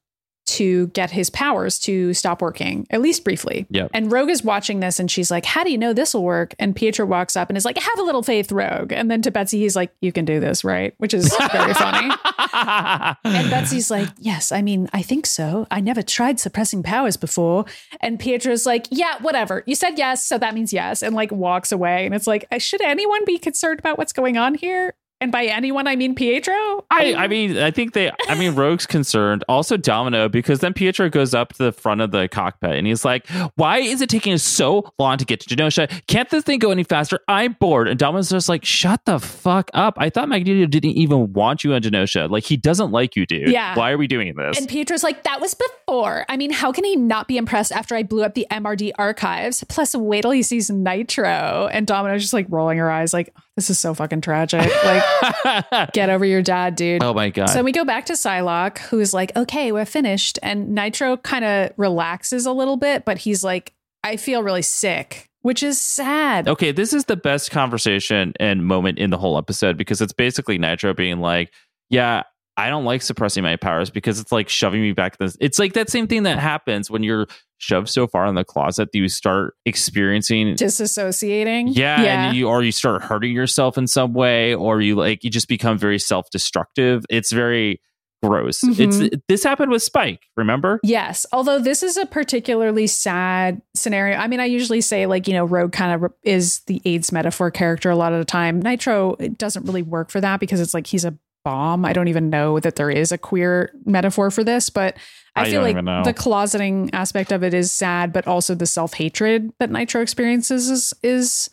to get his powers to stop working, at least briefly. Yep. And Rogue is watching this and she's like, How do you know this will work? And Pietro walks up and is like, Have a little faith, Rogue. And then to Betsy, he's like, You can do this, right? Which is very funny. And Betsy's like, Yes, I mean, I think so. I never tried suppressing powers before. And Pietro's like, Yeah, whatever. You said yes, so that means yes. And like walks away. And it's like, Should anyone be concerned about what's going on here? And by anyone, I mean Pietro. I, I mean, I think they, I mean, Rogue's concerned. Also, Domino, because then Pietro goes up to the front of the cockpit and he's like, Why is it taking us so long to get to Genosha? Can't this thing go any faster? I'm bored. And Domino's just like, Shut the fuck up. I thought Magneto didn't even want you on Genosha. Like, he doesn't like you, dude. Yeah. Why are we doing this? And Pietro's like, that was before. I mean, how can he not be impressed after I blew up the MRD archives? Plus, wait till he sees Nitro. And Domino's just like rolling her eyes, like, this is so fucking tragic. Like, get over your dad, dude. oh my God. So we go back to Psylocke, who's like, okay, we're finished. And Nitro kind of relaxes a little bit, but he's like, I feel really sick, which is sad. Okay, this is the best conversation and moment in the whole episode because it's basically Nitro being like, "Yeah, I don't like suppressing my powers because it's like shoving me back this. It's like that same thing that happens when you're shoved so far in the closet that you start experiencing Disassociating. yeah, and you or you start hurting yourself in some way or you like you just become very self-destructive. It's very gross. It's mm-hmm. this happened with Spike, remember? Yes, although this is a particularly sad scenario. I mean, I usually say like you know, Rogue kind of is the AIDS metaphor character a lot of the time. Nitro it doesn't really work for that because it's like he's a bomb. I don't even know that there is a queer metaphor for this, but I, I feel like the closeting aspect of it is sad, but also the self hatred that Nitro experiences is is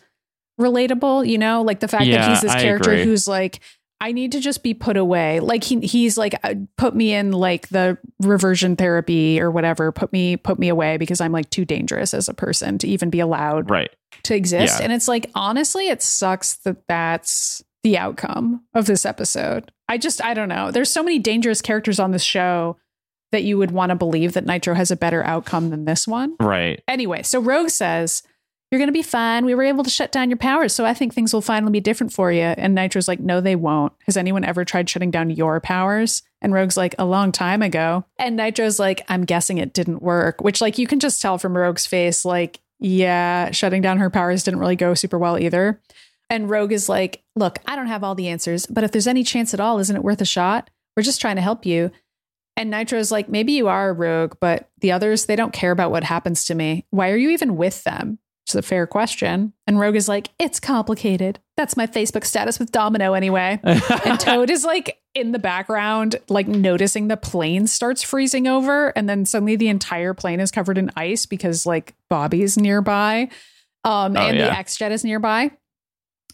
relatable. You know, like the fact that he's this I character agree. who's like. I need to just be put away. Like he he's like uh, put me in like the reversion therapy or whatever. Put me put me away because I'm like too dangerous as a person to even be allowed Right. to exist. Yeah. And it's like honestly, it sucks that that's the outcome of this episode. I just I don't know. There's so many dangerous characters on this show that you would want to believe that Nitro has a better outcome than this one. Right. Anyway, so Rogue says, You're going to be fine. We were able to shut down your powers. So I think things will finally be different for you. And Nitro's like, No, they won't. Has anyone ever tried shutting down your powers? And Rogue's like, A long time ago. And Nitro's like, I'm guessing it didn't work, which, like, you can just tell from Rogue's face, like, yeah, shutting down her powers didn't really go super well either. And Rogue is like, Look, I don't have all the answers, but if there's any chance at all, isn't it worth a shot? We're just trying to help you. And Nitro's like, maybe you are a rogue, but the others, they don't care about what happens to me. Why are you even with them? It's a fair question. And Rogue is like, it's complicated. That's my Facebook status with Domino anyway. and Toad is like in the background, like noticing the plane starts freezing over. And then suddenly the entire plane is covered in ice because like Bobby's nearby. Um, Oh, and yeah. the X Jet is nearby.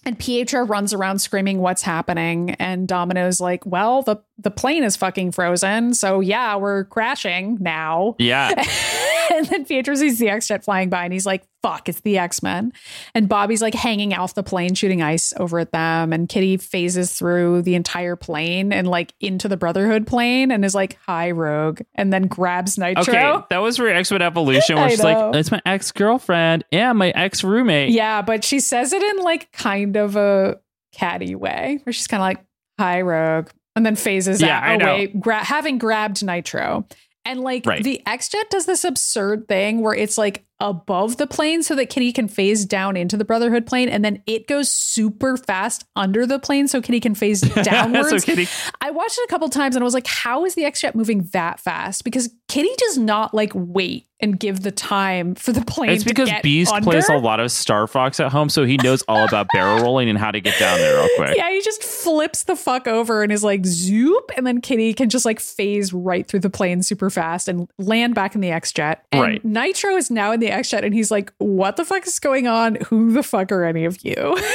And Pietro runs around screaming, What's happening? And Domino's like, Well, the, the plane is fucking frozen. So yeah, we're crashing now. yeah. and then Pietro sees the X Jet flying by and he's like, fuck, it's the X Men. And Bobby's like hanging off the plane, shooting ice over at them. And Kitty phases through the entire plane and like into the Brotherhood plane and is like, hi, Rogue. And then grabs Nitro. Okay, that was for X Men Evolution, where she's know. like, "It's my ex girlfriend and my ex roommate." Yeah, but she says it in like kind of a catty way where she's kind of like, hi, Rogue. And then phases Yeah, out away, oh, gra- having grabbed Nitro. And like Right. the X Jet does this absurd thing where it's like above the plane so that Kitty can phase down into the Brotherhood plane, and then it goes super fast under the plane so Kitty can phase downwards. so I watched it a couple times and I was like, how is the X Jet moving that fast? Because Kitty does not like wait and give the time for the plane. it's to because Beast under. plays a lot of Star Fox at home, so he knows all about barrel rolling and how to get down there real quick. Yeah, he just flips the fuck over and is like zoop, and then Kitty can just like phase right through the plane super fast and land back in the X Jet. And Right. Nitro is now in the X Jet, and he's like, "What the fuck is going on? Who the fuck are any of you?"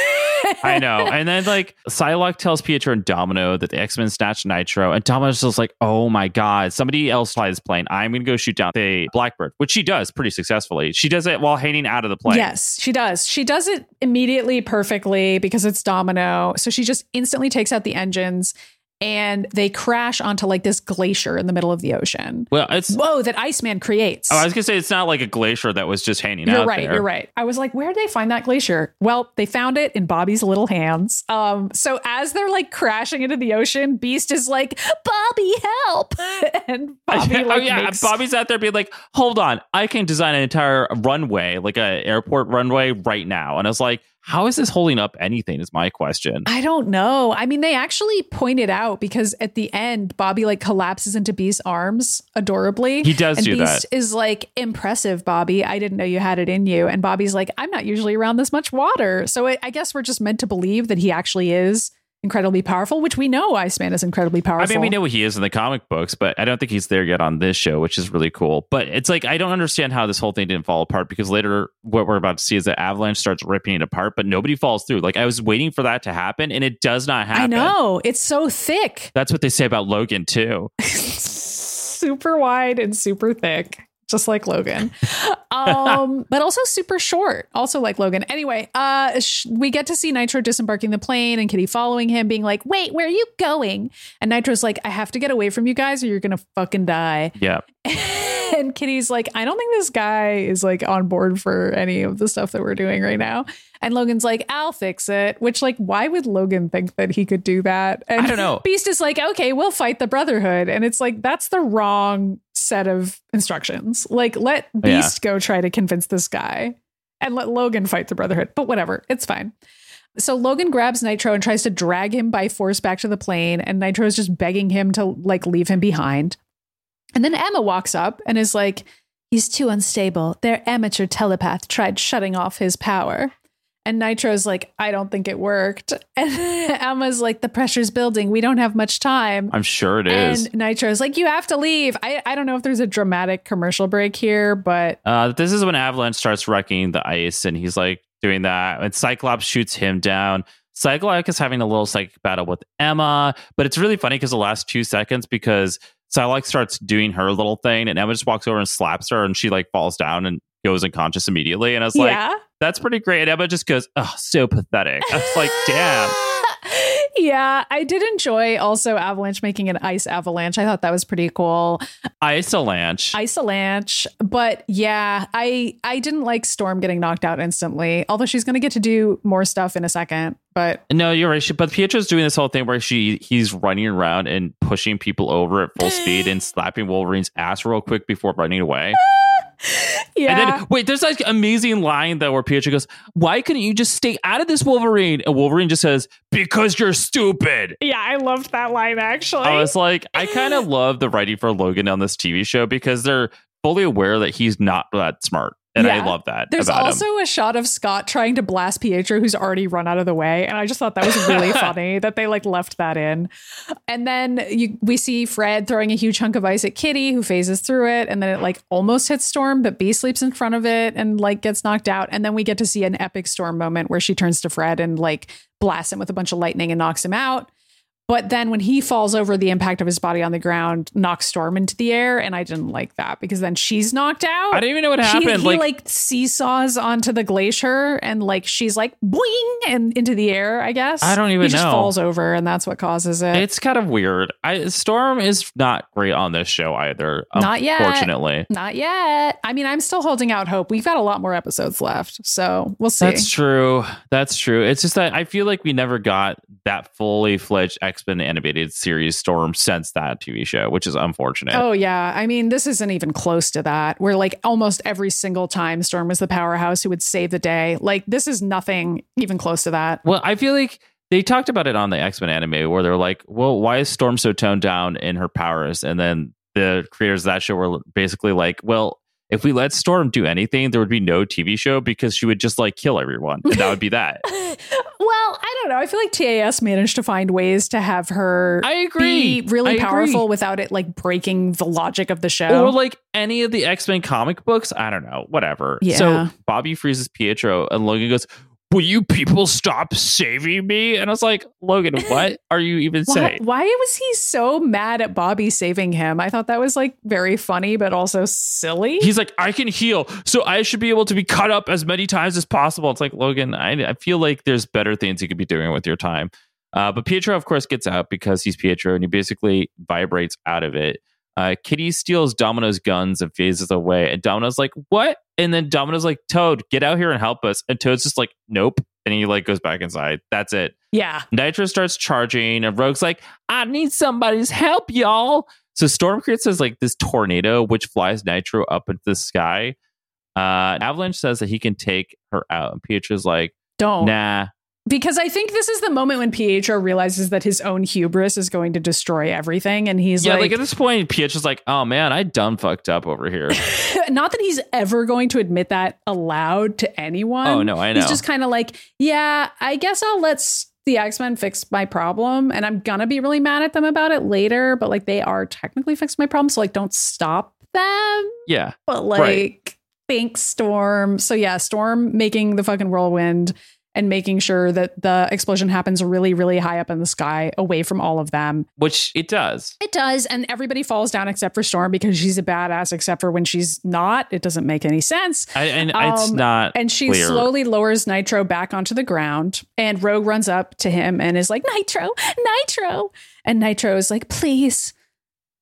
I know. And then like Psylocke tells Pietro and Domino that the X Men snatched Nitro, and Domino's just like, "Oh my god, somebody else flies plane. I'm gonna go shoot down the Blackbird," which she does pretty successfully. She does it while hanging out of the plane. Yes, she does. She does it immediately perfectly because it's Domino. So she just instantly takes out the engines and they crash onto like this glacier in the middle of the ocean. Well, it's. Whoa, that Iceman creates. Oh, I was gonna say it's not like a glacier that was just hanging You're out right. there. You're right. I was like, where did they find that glacier? Well, they found it in Bobby's little hands. Um, so as they're like crashing into the ocean, Beast is like, Bobby, help! and Bobby oh like yeah, makes, Bobby's out there being like, "Hold on, I can design an entire runway, like a airport runway, right now." And I was like, "How is this holding up anything?" Is my question. I don't know. I mean, they actually pointed out because at the end, Bobby like collapses into Beast's arms adorably. He does and do Beast that. is like, impressive, Bobby. I didn't know you had it in you. And Bobby's like, I'm not usually around this much water. So I I guess we're just meant to believe that he actually is incredibly powerful, which we know Iceman is incredibly powerful. I mean, we know what he is in the comic books, but I don't think he's there yet on this show, which is really cool. But it's like I don't understand how this whole thing didn't fall apart because later what we're about to see is that Avalanche starts ripping it apart, but nobody falls through. Like I was waiting for that to happen, and it does not happen. I know. It's so thick. That's what they say about Logan too. super wide and super thick just like logan. Um but also super short also like logan. Anyway uh sh- we get to see nitro disembarking the plane and kitty following him being like wait where are you going? And nitro's like i have to get away from you guys or you're gonna fucking die. Yeah. and kitty's like i don't think this guy is like on board for any of the stuff that we're doing right now and logan's like i'll fix it which like why would logan think that he could do that and I don't know. beast is like okay we'll fight the brotherhood and it's like that's the wrong set of instructions like let Yeah. beast go try to convince this guy and let logan fight the brotherhood but whatever it's fine so Logan grabs Nitro and tries to drag him by force back to the plane, and Nitro is just begging him to like leave him behind. And then Emma walks up and is like, He's too unstable. Their amateur telepath tried shutting off his power. And Nitro's like, I don't think it worked. And Emma's like, The pressure's building. We don't have much time. I'm sure it is. And Nitro's like, You have to leave. I, I don't know if there's a dramatic commercial break here, but Uh, this is when Avalanche starts wrecking the ice, and he's like doing that. And Cyclops shoots him down. Cyclops is having a little psychic battle with Emma, but it's really funny because the last two seconds, because Psylocke starts doing her little thing, and Emma just walks over and slaps her, and she like falls down and goes unconscious immediately. And I was like, yeah. that's pretty great. And Emma just goes, oh, so pathetic. I was like, damn. yeah, I did enjoy also Avalanche making an ice avalanche. I thought that was pretty cool. Isolanche. Isolanche, but yeah, I I didn't like Storm getting knocked out instantly. Although she's going to get to do more stuff in a second, but no, you're right. She, but Pietro's doing this whole thing where she he's running around and pushing people over at full speed and slapping Wolverine's ass real quick before running away. yeah. And then wait, there's like amazing line though where Pietro goes, "Why couldn't you just stay out of this, Wolverine?" And Wolverine just says, "Because you're stupid." yeah, I loved that line actually. I was like, I kind of love the writing for Logan on this TV show because they're fully aware that he's not that smart, and I love that There's also him. a shot of Scott trying to blast Pietro, who's already run out of the way, and I just thought that was really funny that they like left that in. And then you, we see Fred throwing a huge hunk of ice at Kitty, who phases through it, and then it like almost hits Storm, but Beast leaps in front of it and like gets knocked out. And then we get to see an epic Storm moment where she turns to Fred and like blasts him with a bunch of lightning and knocks him out. But then when he falls over, the impact of his body on the ground knocks Storm into the air, and I didn't like that because then she's knocked out. I didn't even know what happened. He, like, like, seesaws onto the glacier and like she's like boing and into the air. I guess I don't even he just know. falls over and that's what causes it. it's kind of weird. I Storm is not great on this show either. Not yet. Fortunately, Not yet. I mean, I'm still holding out hope. We've got a lot more episodes left, so we'll see. That's true. That's true. It's just that I feel like we never got that fully fledged X Men animated series Storm since that TV show, which is unfortunate. Oh yeah, I mean this isn't even close to that. Where like almost every single time Storm was the powerhouse who would save the day. Like this is nothing even close to that. Well, I feel like they talked about it on the X Men anime where they're like, well, why is Storm so toned down in her powers? And then the creators of that show were basically like, well, if we let Storm do anything, there would be no TV show because she would just like kill everyone. And that would be that. Well, I don't know. I feel like TAS managed to find ways to have her I agree. be really I agree. powerful without it like breaking the logic of the show. Or like any of the X Men comic books. I don't know. Whatever. Yeah. So Bobby freezes Pietro and Logan goes, Will you people stop saving me? And I was like, Logan, what are you even why, saying? why was he so mad at Bobby saving him? I thought that was like very funny, but also silly. He's like, I can heal, so I should be able to be cut up as many times as possible. It's like Logan, I, I feel like there's better things you could be doing with your time. Uh, but Pietro, of course, gets out because he's Pietro, and he basically vibrates out of it. Uh, Kitty steals Domino's guns and phases away, and Domino's like, "What?" And then Domino's like, "Toad, get out here and help us." And Toad's just like, "Nope," and he like goes back inside. That's it. yeah. Nitro starts charging, and Rogue's like, I need somebody's help, y'all. So Storm creates this like this tornado which flies Nitro up into the sky. Uh, Avalanche says that he can take her out, and Pietro's like, Don't. Nah, Because I think this is the moment when Pietro realizes that his own hubris is going to destroy everything. And he's yeah. Like, like, at this point, Pietro's like, Oh man, I done fucked up over here. not that he's ever going to admit that aloud to anyone. oh no, I know. He's just kind of like, yeah, I guess I'll let the X Men fix my problem, and I'm gonna be really mad at them about it later. But like, they are technically fixed my problem, so like, don't stop them. yeah, But like, Right. thanks, Storm. So yeah, Storm making the fucking whirlwind and making sure that the explosion happens really, really high up in the sky, away from all of them. which it does. It does, and everybody falls down except for Storm because she's a badass. Except for when she's not, it doesn't make any sense. I, and it's Um, not. And she clear. slowly lowers Nitro back onto the ground. And Rogue runs up to him and is like, Nitro, Nitro. And Nitro is like, please,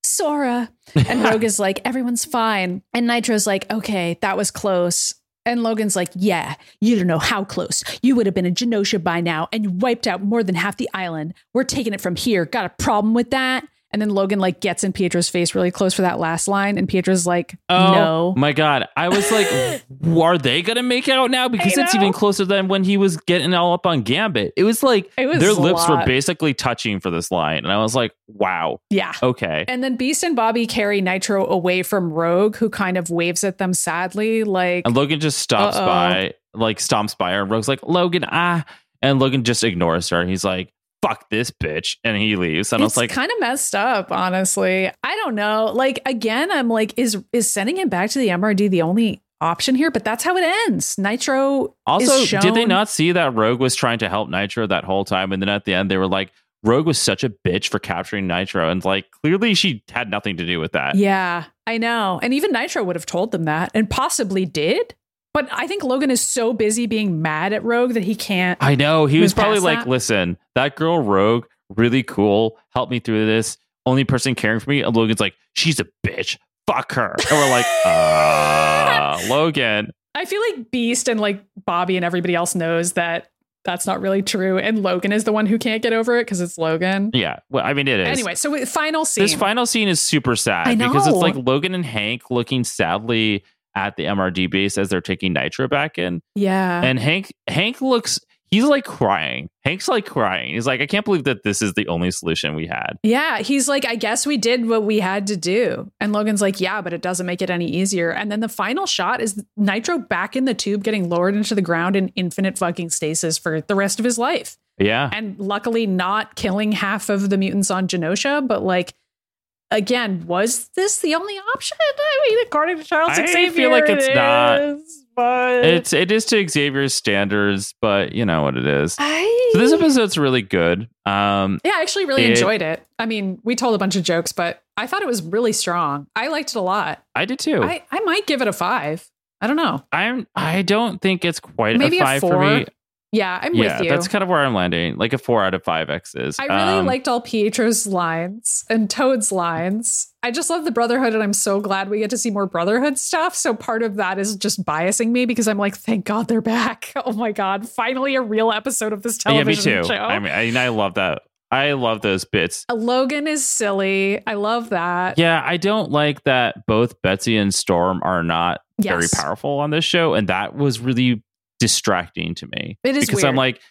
Sora. And Rogue is like, everyone's fine. And Nitro's like, okay, that was close. And Logan's like, yeah, you don't know how close. You would have been in Genosha by now and you wiped out more than half the island. We're taking it from here. Got a problem with that? And then Logan like gets in Pietro's face really close for that last line. And Pietro's like, Oh no. my god! I was like, are they gonna make out now? Because it's even closer than when he was getting all up on Gambit. It was like It was their lips were basically touching for this line, and I was like, wow, Yeah. okay. And then Beast and Bobby carry Nitro away from Rogue, who kind of waves at them sadly, like, And Logan just stops Uh-oh. by, like stomps by her, and Rogue's like, Logan, ah, and Logan just ignores her. He's like, fuck this bitch, and he leaves. And I was it's like, kind of messed up, honestly. I don't know. Like, again, I'm like, is is sending him back to the MRD the only option here? But that's how it ends. Nitro also, is did they not see that Rogue was trying to help Nitro that whole time? And then at the end, they were like. Rogue was such a bitch for capturing Nitro, and like clearly she had nothing to do with that. Yeah, I know. And even Nitro would have told them that and possibly did. But I think Logan is so busy being mad at Rogue that he can't. I know. He was probably like, that? listen, that girl Rogue, really cool. Help me through this. Only person caring for me. And Logan's like, she's a bitch. Fuck her. And we're like, uh, Logan. I feel like Beast and like Bobby and everybody else knows that that's not really true. And Logan is the one who can't get over it because it's Logan. Yeah. Well, I mean, it is. Anyway, so final scene. this final scene is super sad because it's like Logan and Hank looking sadly at the MRD base as they're taking Nitro back in. yeah. And Hank Hank looks he's like crying. Hank's like crying. He's like, I can't believe that this is the only solution we had. Yeah, he's like, I guess we did what we had to do. And Logan's like, yeah, but it doesn't make it any easier. And then the final shot is Nitro back in the tube, getting lowered into the ground in infinite fucking stasis for the rest of his life. Yeah. And luckily, not killing half of the mutants on Genosha, but like, again, was this the only option? I mean, according to Charles I Xavier, feel like it's it not. is, but It's it is to Xavier's standards, but you know what it is. I, So this episode's really good. Um Yeah, I actually really It- enjoyed it. I mean, we told a bunch of jokes, but I thought it was really strong. I liked it a lot. I did too. I, I might give it a five. I don't know. I'm I don't think it's quite Maybe a a five for four. me. Yeah, I'm yeah, with you. that's kind of where I'm landing. Like a four out of five X's. I really Um, liked all Pietro's lines and Toad's lines. I just love the Brotherhood, and I'm so glad we get to see more Brotherhood stuff. So part of that is just biasing me because I'm like, thank God they're back. Oh my God, finally a real episode of this television Yeah, me too. show. I mean, I, love that. I love those bits. Logan is silly. I love that. Yeah, I don't like that both Betsy and Storm are not very powerful on this show, and that was really distracting to me. It is because I'm like,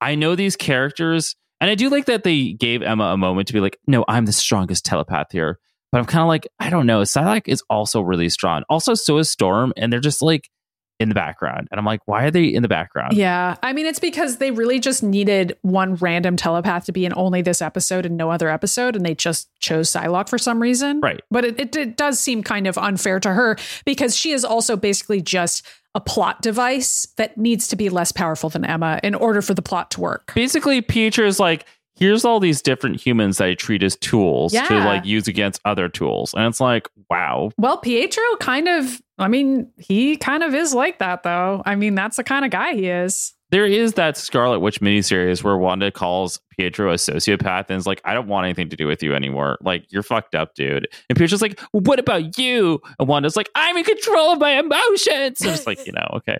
I know these characters, and I do like that they gave Emma a moment to be like, "No, I'm the strongest telepath here." But I'm kind of like, I don't know. Psylocke is also really strong. Also, so is Storm, and they're just like in the background, and I'm like, why are they in the background? Yeah. I mean, it's because they really just needed one random telepath to be in only this episode and no other episode. And they just chose Psylocke for some reason. Right. But it, it, it does seem kind of unfair to her because she is also basically just a plot device that needs to be less powerful than Emma in order for the plot to work. basically Pietro is like here's all these different humans that I treat as tools to like use against other tools. And it's like wow. Well, Pietro kind of, I mean, he kind of is like that, though. I mean, that's the kind of guy he is. there is that Scarlet Witch miniseries where Wanda calls Pietro a sociopath and is like I don't want anything to do with you anymore. Like you're fucked up dude. And Pietro's like well, what about you? And Wanda's like I'm in control of my emotions. It's like you know okay.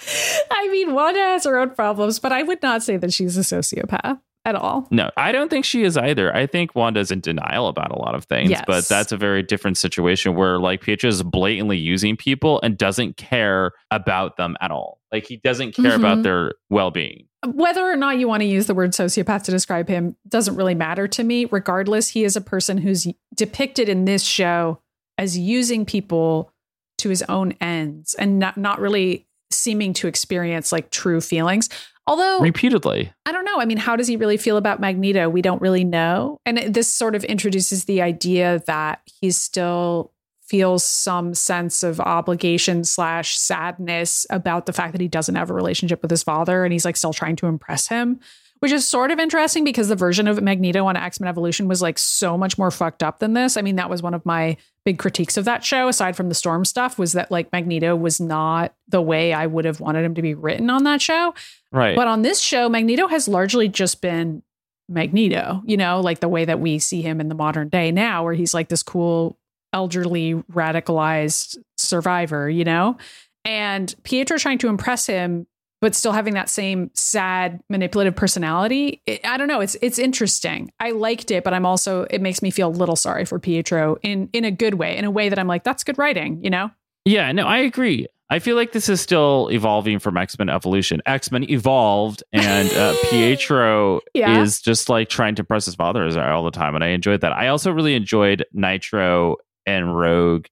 I mean, Wanda has her own problems, but I would not say that she's a sociopath at all. No, I don't think she is either. I think Wanda's in denial about a lot of things, Yes. but that's a very different situation where like Pietro is blatantly using people and doesn't care about them at all. Like he doesn't care Mhm. about their well-being. Whether or not you want to use the word sociopath to describe him doesn't really matter to me. Regardless, he is a person who's depicted in this show as using people to his own ends and not, not really seeming to experience like true feelings. Although Repeatedly. I don't know. I mean, how does he really feel about Magneto? We don't really know. And it- this sort of introduces the idea that he still feels some sense of obligation slash sadness about the fact that he doesn't have a relationship with his father and he's like still trying to impress him, which is sort of interesting because the version of Magneto on X Men Evolution was like so much more fucked up than this. I mean, that was one of my big critiques of that show, aside from the Storm stuff, was that like Magneto was not the way I would have wanted him to be written on that show. Right. But on this show, Magneto has largely just been Magneto, you know, like the way that we see him in the modern day now, where he's like this cool, elderly, radicalized survivor, you know? And Pietro trying to impress him, but still having that same sad, manipulative personality. It, I don't know. It's it's interesting. I liked it, but I'm also it makes me feel a little sorry for Pietro in in a good way, in a way that I'm like, that's good writing, you know? Yeah, no, I agree. I feel like this is still evolving from X Men Evolution. X Men evolved, and uh, Pietro Yeah. is just like trying to impress his father all the time, and I enjoyed that. I also really enjoyed Nitro and Rogue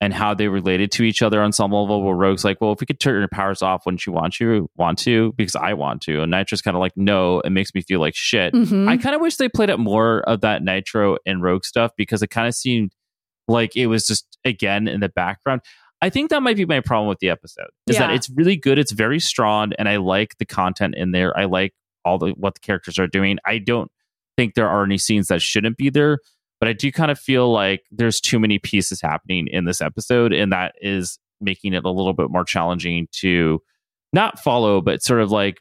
and how they related to each other on some level. Where Rogue's like, "Well, if we could turn your powers off, wouldn't you want you want to? Because I want to." And Nitro's kind of like, "No, it makes me feel like shit." Mhm. I kind of wish they played up more of that Nitro and Rogue stuff because it kind of seemed like it was just again in the background. I think that might be my problem with the episode is that it's really good, it's very strong, and I like the content in there. I like all the what the characters are doing. I don't think there are any scenes that shouldn't be there, but I do kind of feel like there's too many pieces happening in this episode, and that is making it a little bit more challenging to not follow, but sort of like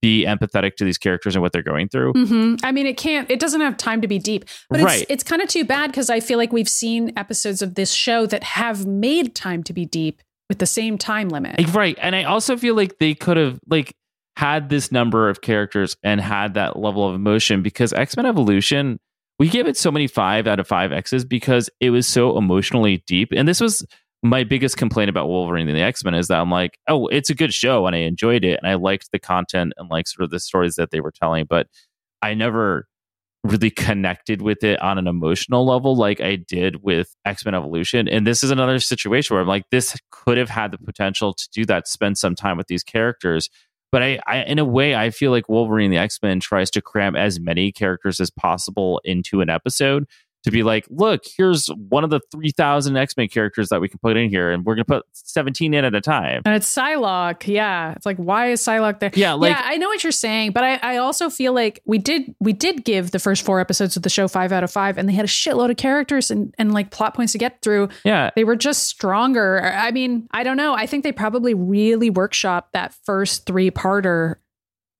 be empathetic to these characters and what they're going through. hmm I mean, it can't. It doesn't have time to be deep, but Right. it's it's kind of too bad because I feel like we've seen episodes of this show that have made time to be deep with the same time limit. Like, Right. And I also feel like they could have like had this number of characters and had that level of emotion because X-Men Evolution, we gave it so many five out of five X's because it was so emotionally deep. And this was my biggest complaint about Wolverine and the X-Men is that I'm like, oh, it's a good show and I enjoyed it and I liked the content and like sort of the stories that they were telling, but I never really connected with it on an emotional level like I did with X Men Evolution. And this is another situation where I'm like, this could have had the potential to do that, spend some time with these characters. But I, I in a way, I feel like Wolverine the X Men tries to cram as many characters as possible into an episode to be like, look, here's one of the 3,000 X Men characters that we can put in here, and we're going to put 17 in at a time. and it's Psylocke. Yeah, it's like why is Psylocke there? Yeah, like- yeah, I know what you're saying, but I, I also feel like we did we did give the first four episodes of the show five out of five, and they had a shitload of characters and and like plot points to get through. Yeah. They were just stronger. I mean, I don't know. I think they probably really workshopped that first three parter,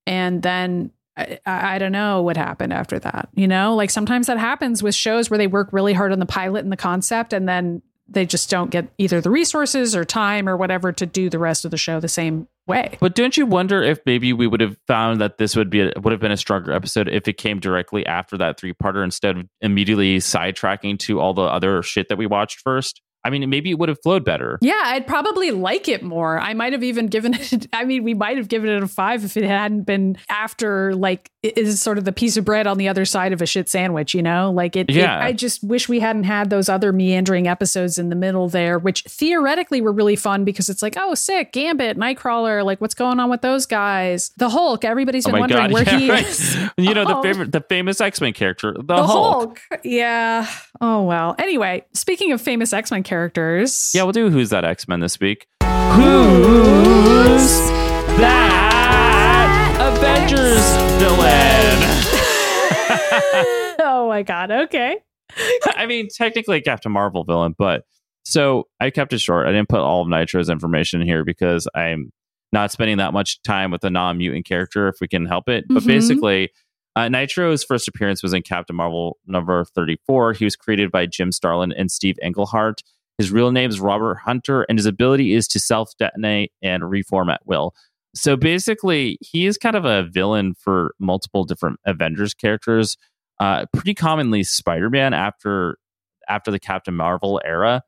and then I, I don't know what happened after that. You know, like sometimes that happens with shows where they work really hard on the pilot and the concept, and then they just don't get either the resources or time or whatever to do the rest of the show the same way. But don't you wonder if maybe we would have found that this would be a, would have been a stronger episode if it came directly after that three parter instead of immediately sidetracking to all the other shit that we watched first? I mean, maybe it would have flowed better. Yeah, I'd probably like it more. I might have even given it, I mean, we might have given it a five if it hadn't been after, like, is sort of the piece of bread on the other side of a shit sandwich, you know? Like, it, it- Yeah. I just wish we hadn't had those other meandering episodes in the middle there, which theoretically were really fun because it's like, oh, sick, Gambit, Nightcrawler, like, what's going on with those guys? The Hulk, everybody's oh been wondering where yeah, he right. is. You know the Oh. favorite, the famous X Men character, the, The Hulk. Hulk. Yeah. Oh, well. Anyway, speaking of famous X Men characters. Yeah, we'll do who's that X Men this week. Who's that Avengers villain? oh, my God. Okay. I mean, technically a Captain Marvel villain, but so I kept it short. I didn't put all of Nitro's information here because I'm not spending that much time with a non mutant character if we can help it. But Mhm. basically, uh, Nitro's first appearance was in Captain Marvel number 34. He was created by Jim Starlin and Steve Englehart. His real name is Robert Hunter, and his ability is to self detonate and reform at will. So basically, he is kind of a villain for multiple different Avengers characters. Uh, pretty commonly, Spider Man after after the Captain Marvel era.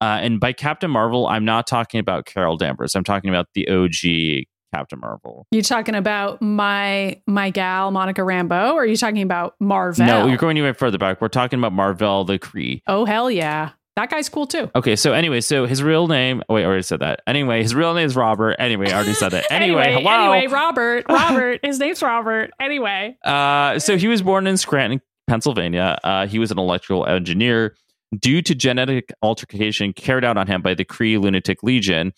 Uh, and by Captain Marvel, I'm not talking about Carol Danvers. I'm talking about the OG Captain Marvel. You talking about my my gal Monica Rambeau, or are you talking about Marvel? No, you're going even further back. We're talking about Marvel the Kree. Oh hell yeah, that guy's cool too. Okay, so anyway, so his real name. Wait, I already said that. Anyway, his real name is Robert. Anyway, I already said that. Anyway, hello. Anyway, Robert. Robert. his name's Robert. Anyway. Uh, so he was born in Scranton, Pennsylvania. Uh, he was an electrical engineer. Due to genetic altercation carried out on him by the Kree Lunatic Legion,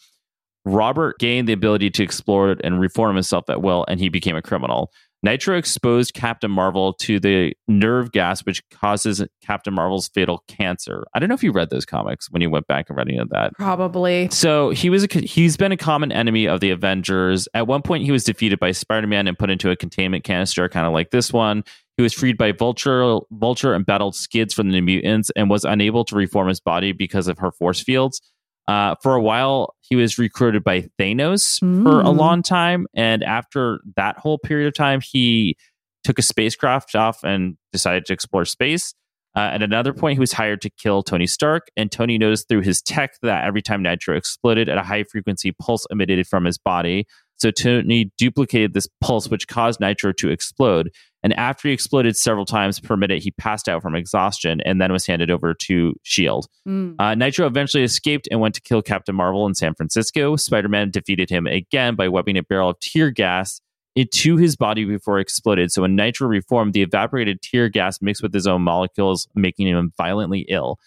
Robert gained the ability to explore and reform himself at will, and he became a criminal. Nitro exposed Captain Marvel to the nerve gas, which causes Captain Marvel's fatal cancer. I don't know if you read those comics when you went back and read any of that. Probably. So he was a, he's been a common enemy of the Avengers. At one point, he was defeated by Spider-Man and put into a containment canister, kind of like this one. He was freed by Vulture, Vulture, and battled Skids from the New Mutants, and was unable to reform his body because of her force fields. Uh, for a while, he was recruited by Thanos for a Mm. long time, and after that whole period of time, he took a spacecraft off and decided to explore space. Uh, at another point, he was hired to kill Tony Stark, and Tony noticed through his tech that every time Nitro exploded, at a high frequency pulse emitted from his body. So Tony duplicated this pulse, which caused Nitro to explode. And after he exploded several times per minute, he passed out from exhaustion and then was handed over to Shield. Mm. Uh, Nitro eventually escaped and went to kill Captain Marvel in San Francisco. Spider Man defeated him again by webbing a barrel of tear gas into his body before it exploded. So when Nitro reformed, the evaporated tear gas mixed with his own molecules, making him violently ill.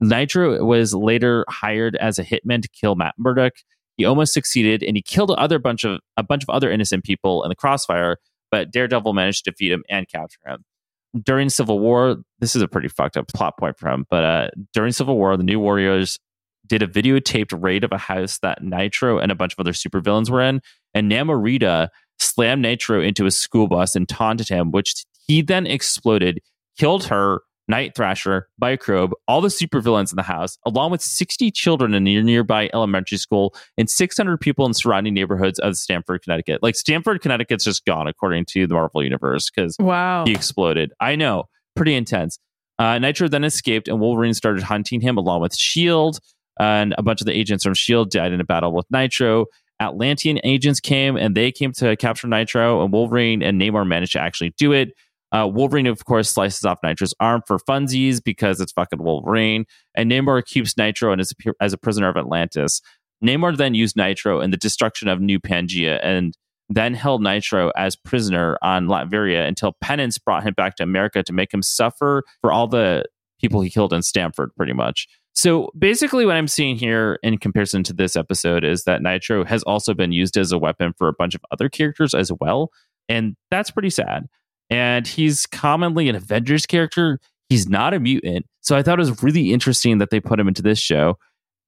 Nitro was later hired as a hitman to kill Matt Murdock. He almost succeeded, and he killed a other bunch of a bunch of other innocent people in the crossfire. But Daredevil managed to defeat him and capture him. During Civil War, this is a pretty fucked up plot point for him. But uh, during Civil War, the New Warriors did a videotaped raid of a house that Nitro and a bunch of other supervillains were in, and Namorita slammed Nitro into a school bus and taunted him, which he then exploded, killed her, Night Thrasher, Microbe, all the supervillains in the house, along with 60 children in a nearby elementary school and 600 people in surrounding neighborhoods of Stamford, Connecticut. Like Stamford, Connecticut's just gone, according to the Marvel Universe, because Wow. he exploded. I know, pretty intense. Uh, Nitro then escaped, and Wolverine started hunting him along with Shield. And a bunch of the agents from Shield died in a battle with Nitro. Atlantean agents came, and they came to capture Nitro. And Wolverine and Namor managed to actually do it. Uh, Wolverine, of course, slices off Nitro's arm for funsies because it's fucking Wolverine. And Namor keeps Nitro and as a, as a prisoner of Atlantis. Namor then used Nitro in the destruction of New Pangea and then held Nitro as prisoner on Latveria until Penance brought him back to America to make him suffer for all the people he killed in Stamford, pretty much. So basically, what I'm seeing here in comparison to this episode is that Nitro has also been used as a weapon for a bunch of other characters as well. And that's pretty sad. And he's commonly an Avengers character. He's not a mutant. So I thought it was really interesting that they put him into this show.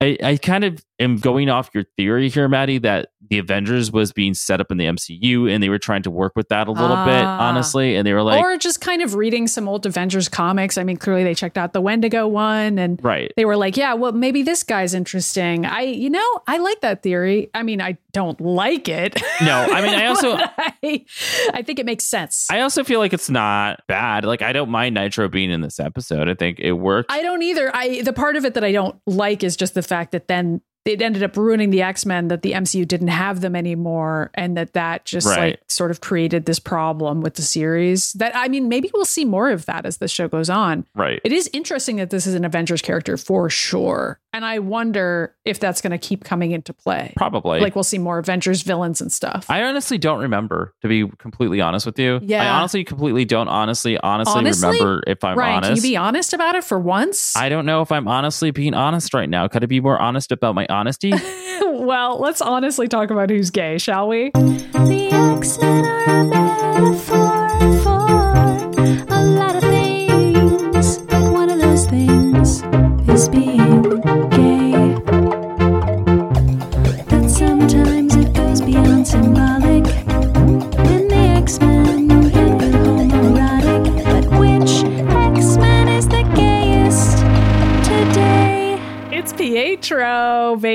I, I kind of am going off your theory here, Maddie, that the Avengers was being set up in the MCU and they were trying to work with that a little bit, Ah. honestly. And they were like, or just kind of reading some old Avengers comics. I mean, clearly they checked out the Wendigo one and right. they were like, yeah, well, maybe this guy's interesting. I, you know, I like that theory. I mean, I don't like it. No, I mean, I also. I, I think it makes sense. I, I also feel like it's not bad. Like I don't mind Nitro being in this episode. I think it works. I don't either. I the part of it that I don't like is just the fact that then it ended up ruining the X-Men that the MCU didn't have them anymore and that that just Right. like sort of created this problem with the series. That I mean, maybe we'll see more of that as the show goes on. right. It is interesting that this is an Avengers character for sure. And I wonder if that's going to keep coming into play. Probably. Like we'll see more Avengers villains and stuff. I honestly don't remember, to be completely honest with you. Yeah. I honestly completely don't honestly, honestly, Honestly? remember if I'm Ryan, can honest. you be honest about it for once? I don't know if I'm honestly being honest right now. Could I be more honest about my honesty? well, let's honestly talk about who's gay, shall we? The X-Men are a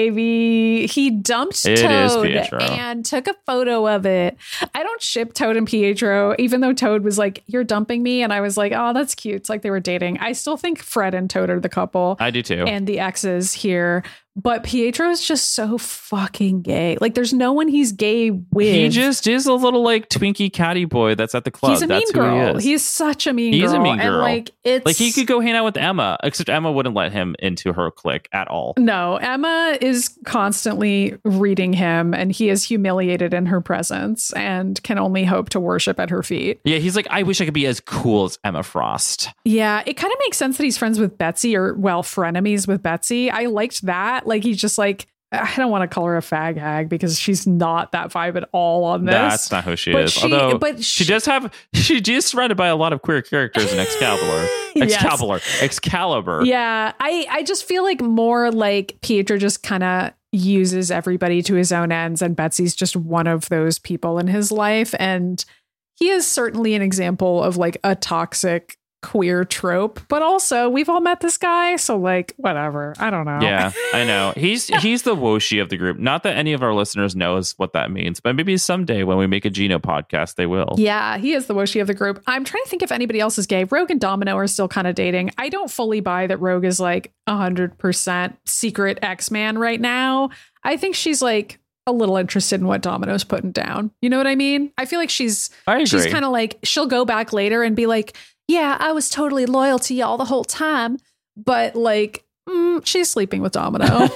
baby. He dumped It Toad and took a photo of it. I don't ship Toad and Pietro, even though Toad was like, You're dumping me. And I was like, Oh, that's cute. It's like they were dating. I still think Fred and Toad are the couple I do too. and the exes here. But Pietro is just so fucking gay. Like, there's no one he's gay with. he just is a little like Twinkie catty boy that's at the club. He's a that's mean who girl. he is. He's such a mean He's a girl. mean And girl. like it's like he could go hang out with Emma, except Emma wouldn't let him into her clique at all. No, Emma is constantly reading him and he is humiliated in her presence and can only hope to worship at her feet. Yeah, he's like, I wish I could be as cool as Emma Frost. Yeah, it kind of makes sense that he's friends with Betsy or, well, frenemies with Betsy. I liked that. Like, he's just like, I don't want to call her a fag hag because she's not that vibe at all on this. That's not who she But is. she- Although but she, she- does have, she is surrounded by a lot of queer characters in Excalibur. Yes. Excalibur. Excalibur. Yeah, I I just feel like more like Pietro just kind of uses everybody to his own ends, and Betsy's just one of those people in his life, and he is certainly an example of like a toxic queer trope. But also, we've all met this guy, so like whatever. I don't know. Yeah, I know. He's he's the Woshi of the group. Not that any of our listeners knows what that means, but maybe someday when we make a Geno podcast, they will. Yeah, he is the Woshi of the group. I'm trying to think if anybody else is gay. Rogue and Domino are still kind of dating. I don't fully buy that Rogue is like 100% secret X Man right now. I think she's like a little interested in what Domino's putting down. You know what I mean? I feel like she's I agree. she's kind of like she'll go back later and be like, "Yeah, I was totally loyal to y'all the whole time," but like mm, she's sleeping with Domino.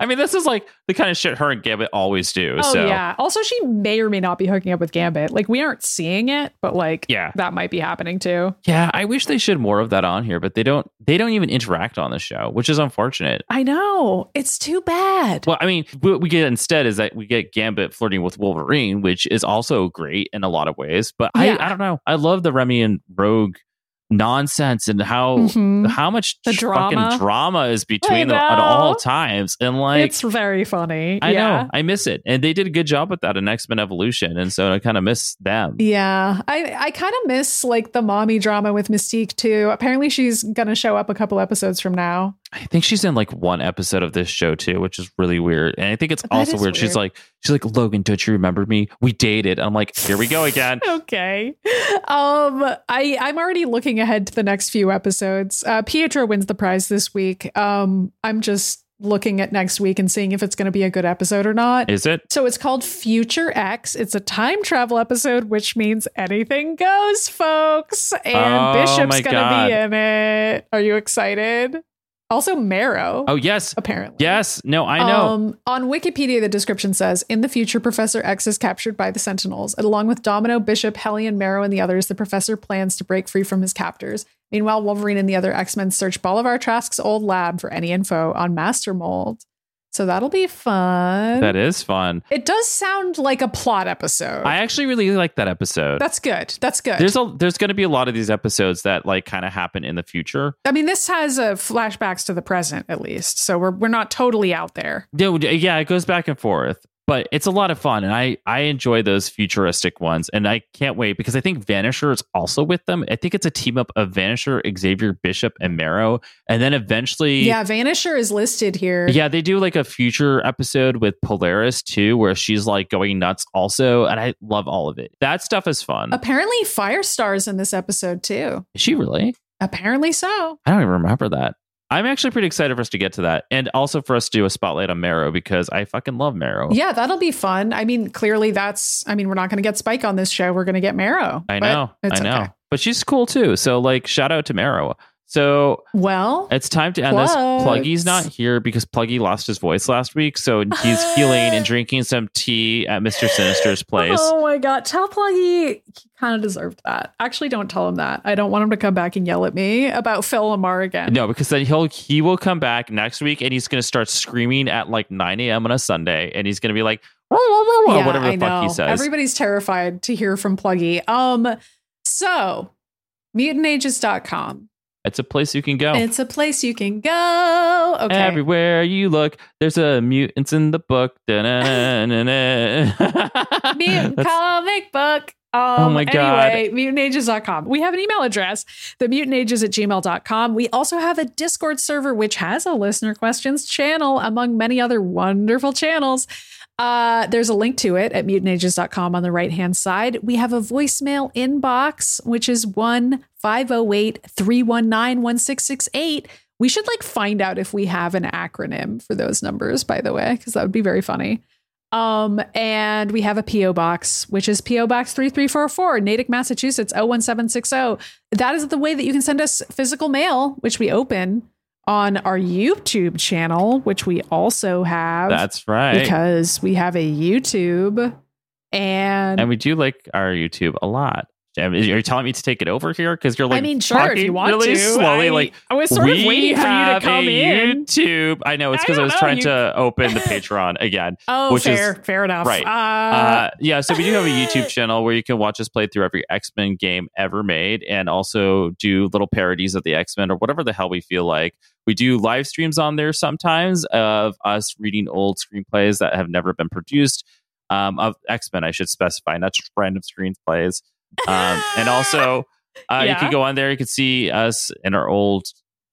I mean, this is like the kind of shit her and Gambit always do. Oh so yeah. Also, she may or may not be hooking up with Gambit. Like we aren't seeing it, but like Yeah. that might be happening too. Yeah, I wish they should more of that on here, but they don't. They don't even interact on the show, which is unfortunate. I know. It's too bad. Well, I mean, what we get instead is that we get Gambit flirting with Wolverine, which is also great in a lot of ways. But Yeah. I, I don't know. I love the Remy and Rogue nonsense and how Mhm. how much The drama. fucking drama is between them at all times. And like it's very funny. I yeah. know, I miss it. And they did a good job with that in X Men Evolution. And so I kind of miss them. Yeah, I I kind of miss like the mommy drama with Mystique too. Apparently, she's gonna show up a couple episodes from now. I think she's in like one episode of this show too, which is really weird. And I think it's That also is weird. She's like, she's like, Logan, don't you remember me? We dated. I'm like, here we go again. Okay. Um, I I'm already looking ahead to the next few episodes. Uh, Pietro wins the prize this week. Um, I'm just looking at next week and seeing if it's going to be a good episode or not. Is it? So it's called Future X. It's a time travel episode, which means anything goes, folks. And Oh Bishop's going to be in it. Are you excited? Also, Marrow. Oh yes. apparently. Yes. No, I know. Um, on Wikipedia, the description says In the future, Professor X is captured by the Sentinels. And along with Domino, Bishop, Hellion, Marrow, and the others, the professor plans to break free from his captors. Meanwhile, Wolverine and the other X Men search Bolivar Trask's old lab for any info on Master Mold. So that'll be fun. that is fun. it does sound like a plot episode. I actually really like that episode. That's good. That's good. there's a there's going to be a lot of these episodes that like kind of happen in the future. I mean, this has a flashbacks to the present, at least. So we're, we're not totally out there. No, yeah, it goes back and forth, but it's a lot of fun, and I I enjoy those futuristic ones, and I can't wait because I think Vanisher is also with them. I think it's a team up of Vanisher, Xavier Bishop, and Marrow, and then eventually, Yeah, Vanisher is listed here. yeah, they do like a future episode with Polaris too, where she's like going nuts also, and I love all of it. That stuff is fun. Apparently, Firestar's in this episode too. Is she really? Apparently so. I don't even remember that. I'm actually pretty excited for us to get to that, and also for us to do a spotlight on Marrow because I fucking love Marrow. Yeah, that'll be fun. I mean, clearly that's, I mean, we're not going to get Spike on this show. We're going to get Marrow. I know, I know, okay. but she's cool too. So like, shout out to Marrow. So Well, it's time to end this. Pluggy's not here because Pluggy lost his voice last week, so he's healing and drinking some tea at Mister Sinister's place. oh my God. Tell Pluggy he kind of deserved that. Actually, don't tell him that. I don't want him to come back and yell at me about Phil LaMarr again. No, because then he'll he will come back next week and he's going to start screaming at like 9 a.m. on a Sunday, and he's going to be like, "Wah, wah, wah, wah," Yeah, whatever the I fuck he says. Everybody's terrified to hear from Pluggy. Um, so mutantages.com. it's a place you can go. It's a place you can go. Okay. Everywhere you look, there's a mutants in the book. Mutant comic book. Um, Oh my God. Anyway, mutantages.com. We have an email address, the mutantages at gmail.com. We also have a Discord server, which has a listener questions channel, among many other wonderful channels. Uh, there's a link to it at mutantages.com on the right hand side. We have a voicemail inbox, which is 1 508 319 1668. We should like find out if we have an acronym for those numbers, by the way, because that would be very funny. Um, and we have a P.O. box, which is P.O. Box 3344, Natick, Massachusetts, 01760. That is the way that you can send us physical mail, which we open on our YouTube channel, which we also have That's right. because we have a YouTube and, and we do like our YouTube a lot. Are you telling me to take it over here? Because you're like, I mean, sure, if you want really to. slowly. I, like, I was sort we of waiting for you to come in. YouTube. I know it's because I, don't was know, trying you- to open the Patreon again. Oh, which is- fair, fair enough. right. Uh, Uh, yeah, so we do have a YouTube channel where you can watch us play through every X Men game ever made, and also do little parodies of the X Men or whatever the hell we feel like. We do live streams on there sometimes of us reading old screenplays that have never been produced um, of X Men. I should specify, not just random screenplays. Um, and also, uh, you Yeah. can go on there. You can see us in our old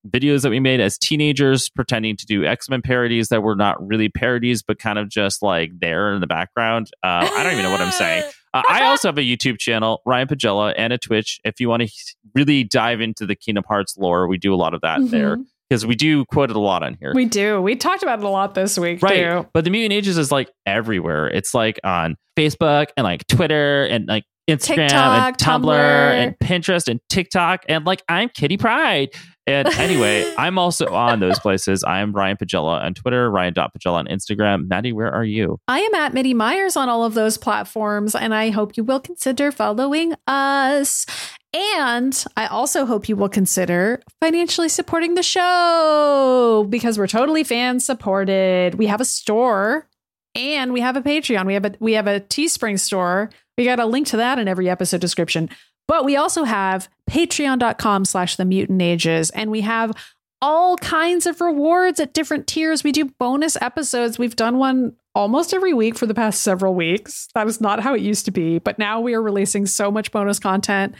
videos that we made as teenagers pretending to do X-Men parodies that were not really parodies, but kind of just like there in the background. Uh, I don't even know what I'm saying. Uh, I also have a YouTube channel, Ryan Pagella, and a Twitch. If you want to really dive into the Kingdom Hearts lore, we do a lot of that there Mhm. because we do quote it a lot on here. We do. We talked about it a lot this week, Right. too. But the Mutant Ages is like everywhere. It's like on Facebook and like Twitter and like Instagram TikTok, and Tumblr, Tumblr. and Pinterest and TikTok. And like I'm Kitty Pryde. And anyway, I'm also on those places. I'm Ryan Pagella on Twitter, Ryan.Pagella on Instagram. Maddie, where are you? I am at MIDI Myers on all of those platforms, and I hope you will consider following us. And I also hope you will consider financially supporting the show because we're totally fan supported. We have a store and we have a Patreon. We have a we have a Teespring store. We got a link to that in every episode description. But we also have patreon.com slash the mutant ages, and we have all kinds of rewards at different tiers. We do bonus episodes. We've done one almost every week for the past several weeks. That is not how it used to be, but now we are releasing so much bonus content.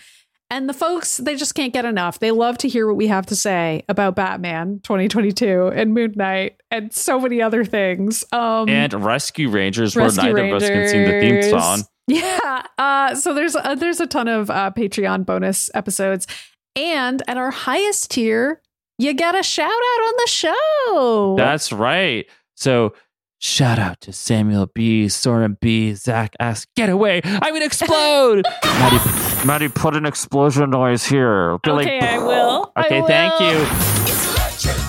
And the folks, they just can't get enough. They love to hear what we have to say about Batman 2022 and Moon Knight and so many other things. Um, and Rescue Rangers, Rescue where neither of us can sing the theme song. Yeah. Uh, so there's uh, there's a ton of uh, Patreon bonus episodes, and at our highest tier, you get a shout out on the show. That's right. So shout out to Samuel B, Soren B, Zach S. Get away! I'm gonna explode. Maddie, Maddie, put an explosion noise here. Be okay, I will. I Okay, thank will. you.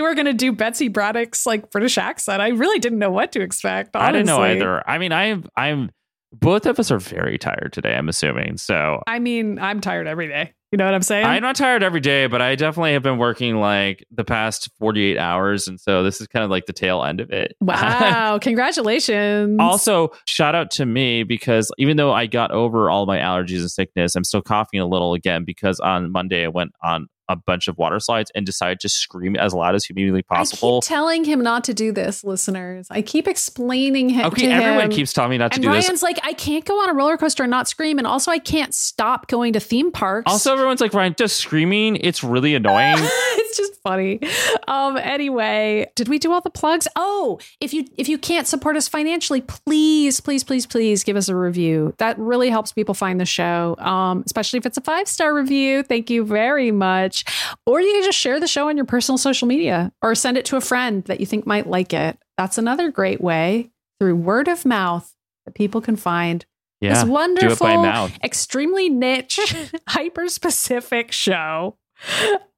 You were gonna do Betsy Braddock's like British accent. I really didn't know what to expect. I didn't know either. I mean, I'm, I'm. Both of us are very tired today. I'm assuming. So I mean, I'm tired every day. You know what I'm saying? I'm not tired every day, but I definitely have been working like the past 48 hours, and so this is kind of like the tail end of it. wow! Congratulations. Also, shout out to me because even though I got over all my allergies and sickness, I'm still coughing a little again because on Monday I went on a bunch of water slides and decided to scream as loud as humanly possible. I keep telling him not to do this, listeners. I keep explaining him. Okay, everyone him. keeps telling me not to and do Ryan's this. Ryan's like, I can't go on a roller coaster and not scream, and also I can't stop going to theme parks. Also, everyone's like, Ryan, just screaming. It's really annoying. it's just funny. Um, anyway, did we do all the plugs? Oh, if you if you can't support us financially, please, please, please, please give us a review. That really helps people find the show. Um, especially if it's a five star review. Thank you very much. Or you can just share the show on your personal social media or send it to a friend that you think might like it. That's another great way through word of mouth that people can find Yeah, this do it wonderful, extremely niche, hyper specific show.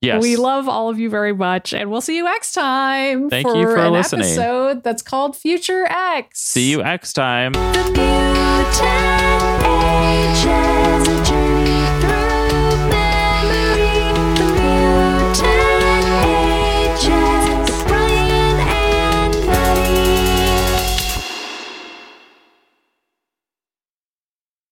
Yes, We love all of you very much, and we'll see you next time Thank for you for an listening. episode that's called Future X. See you next time.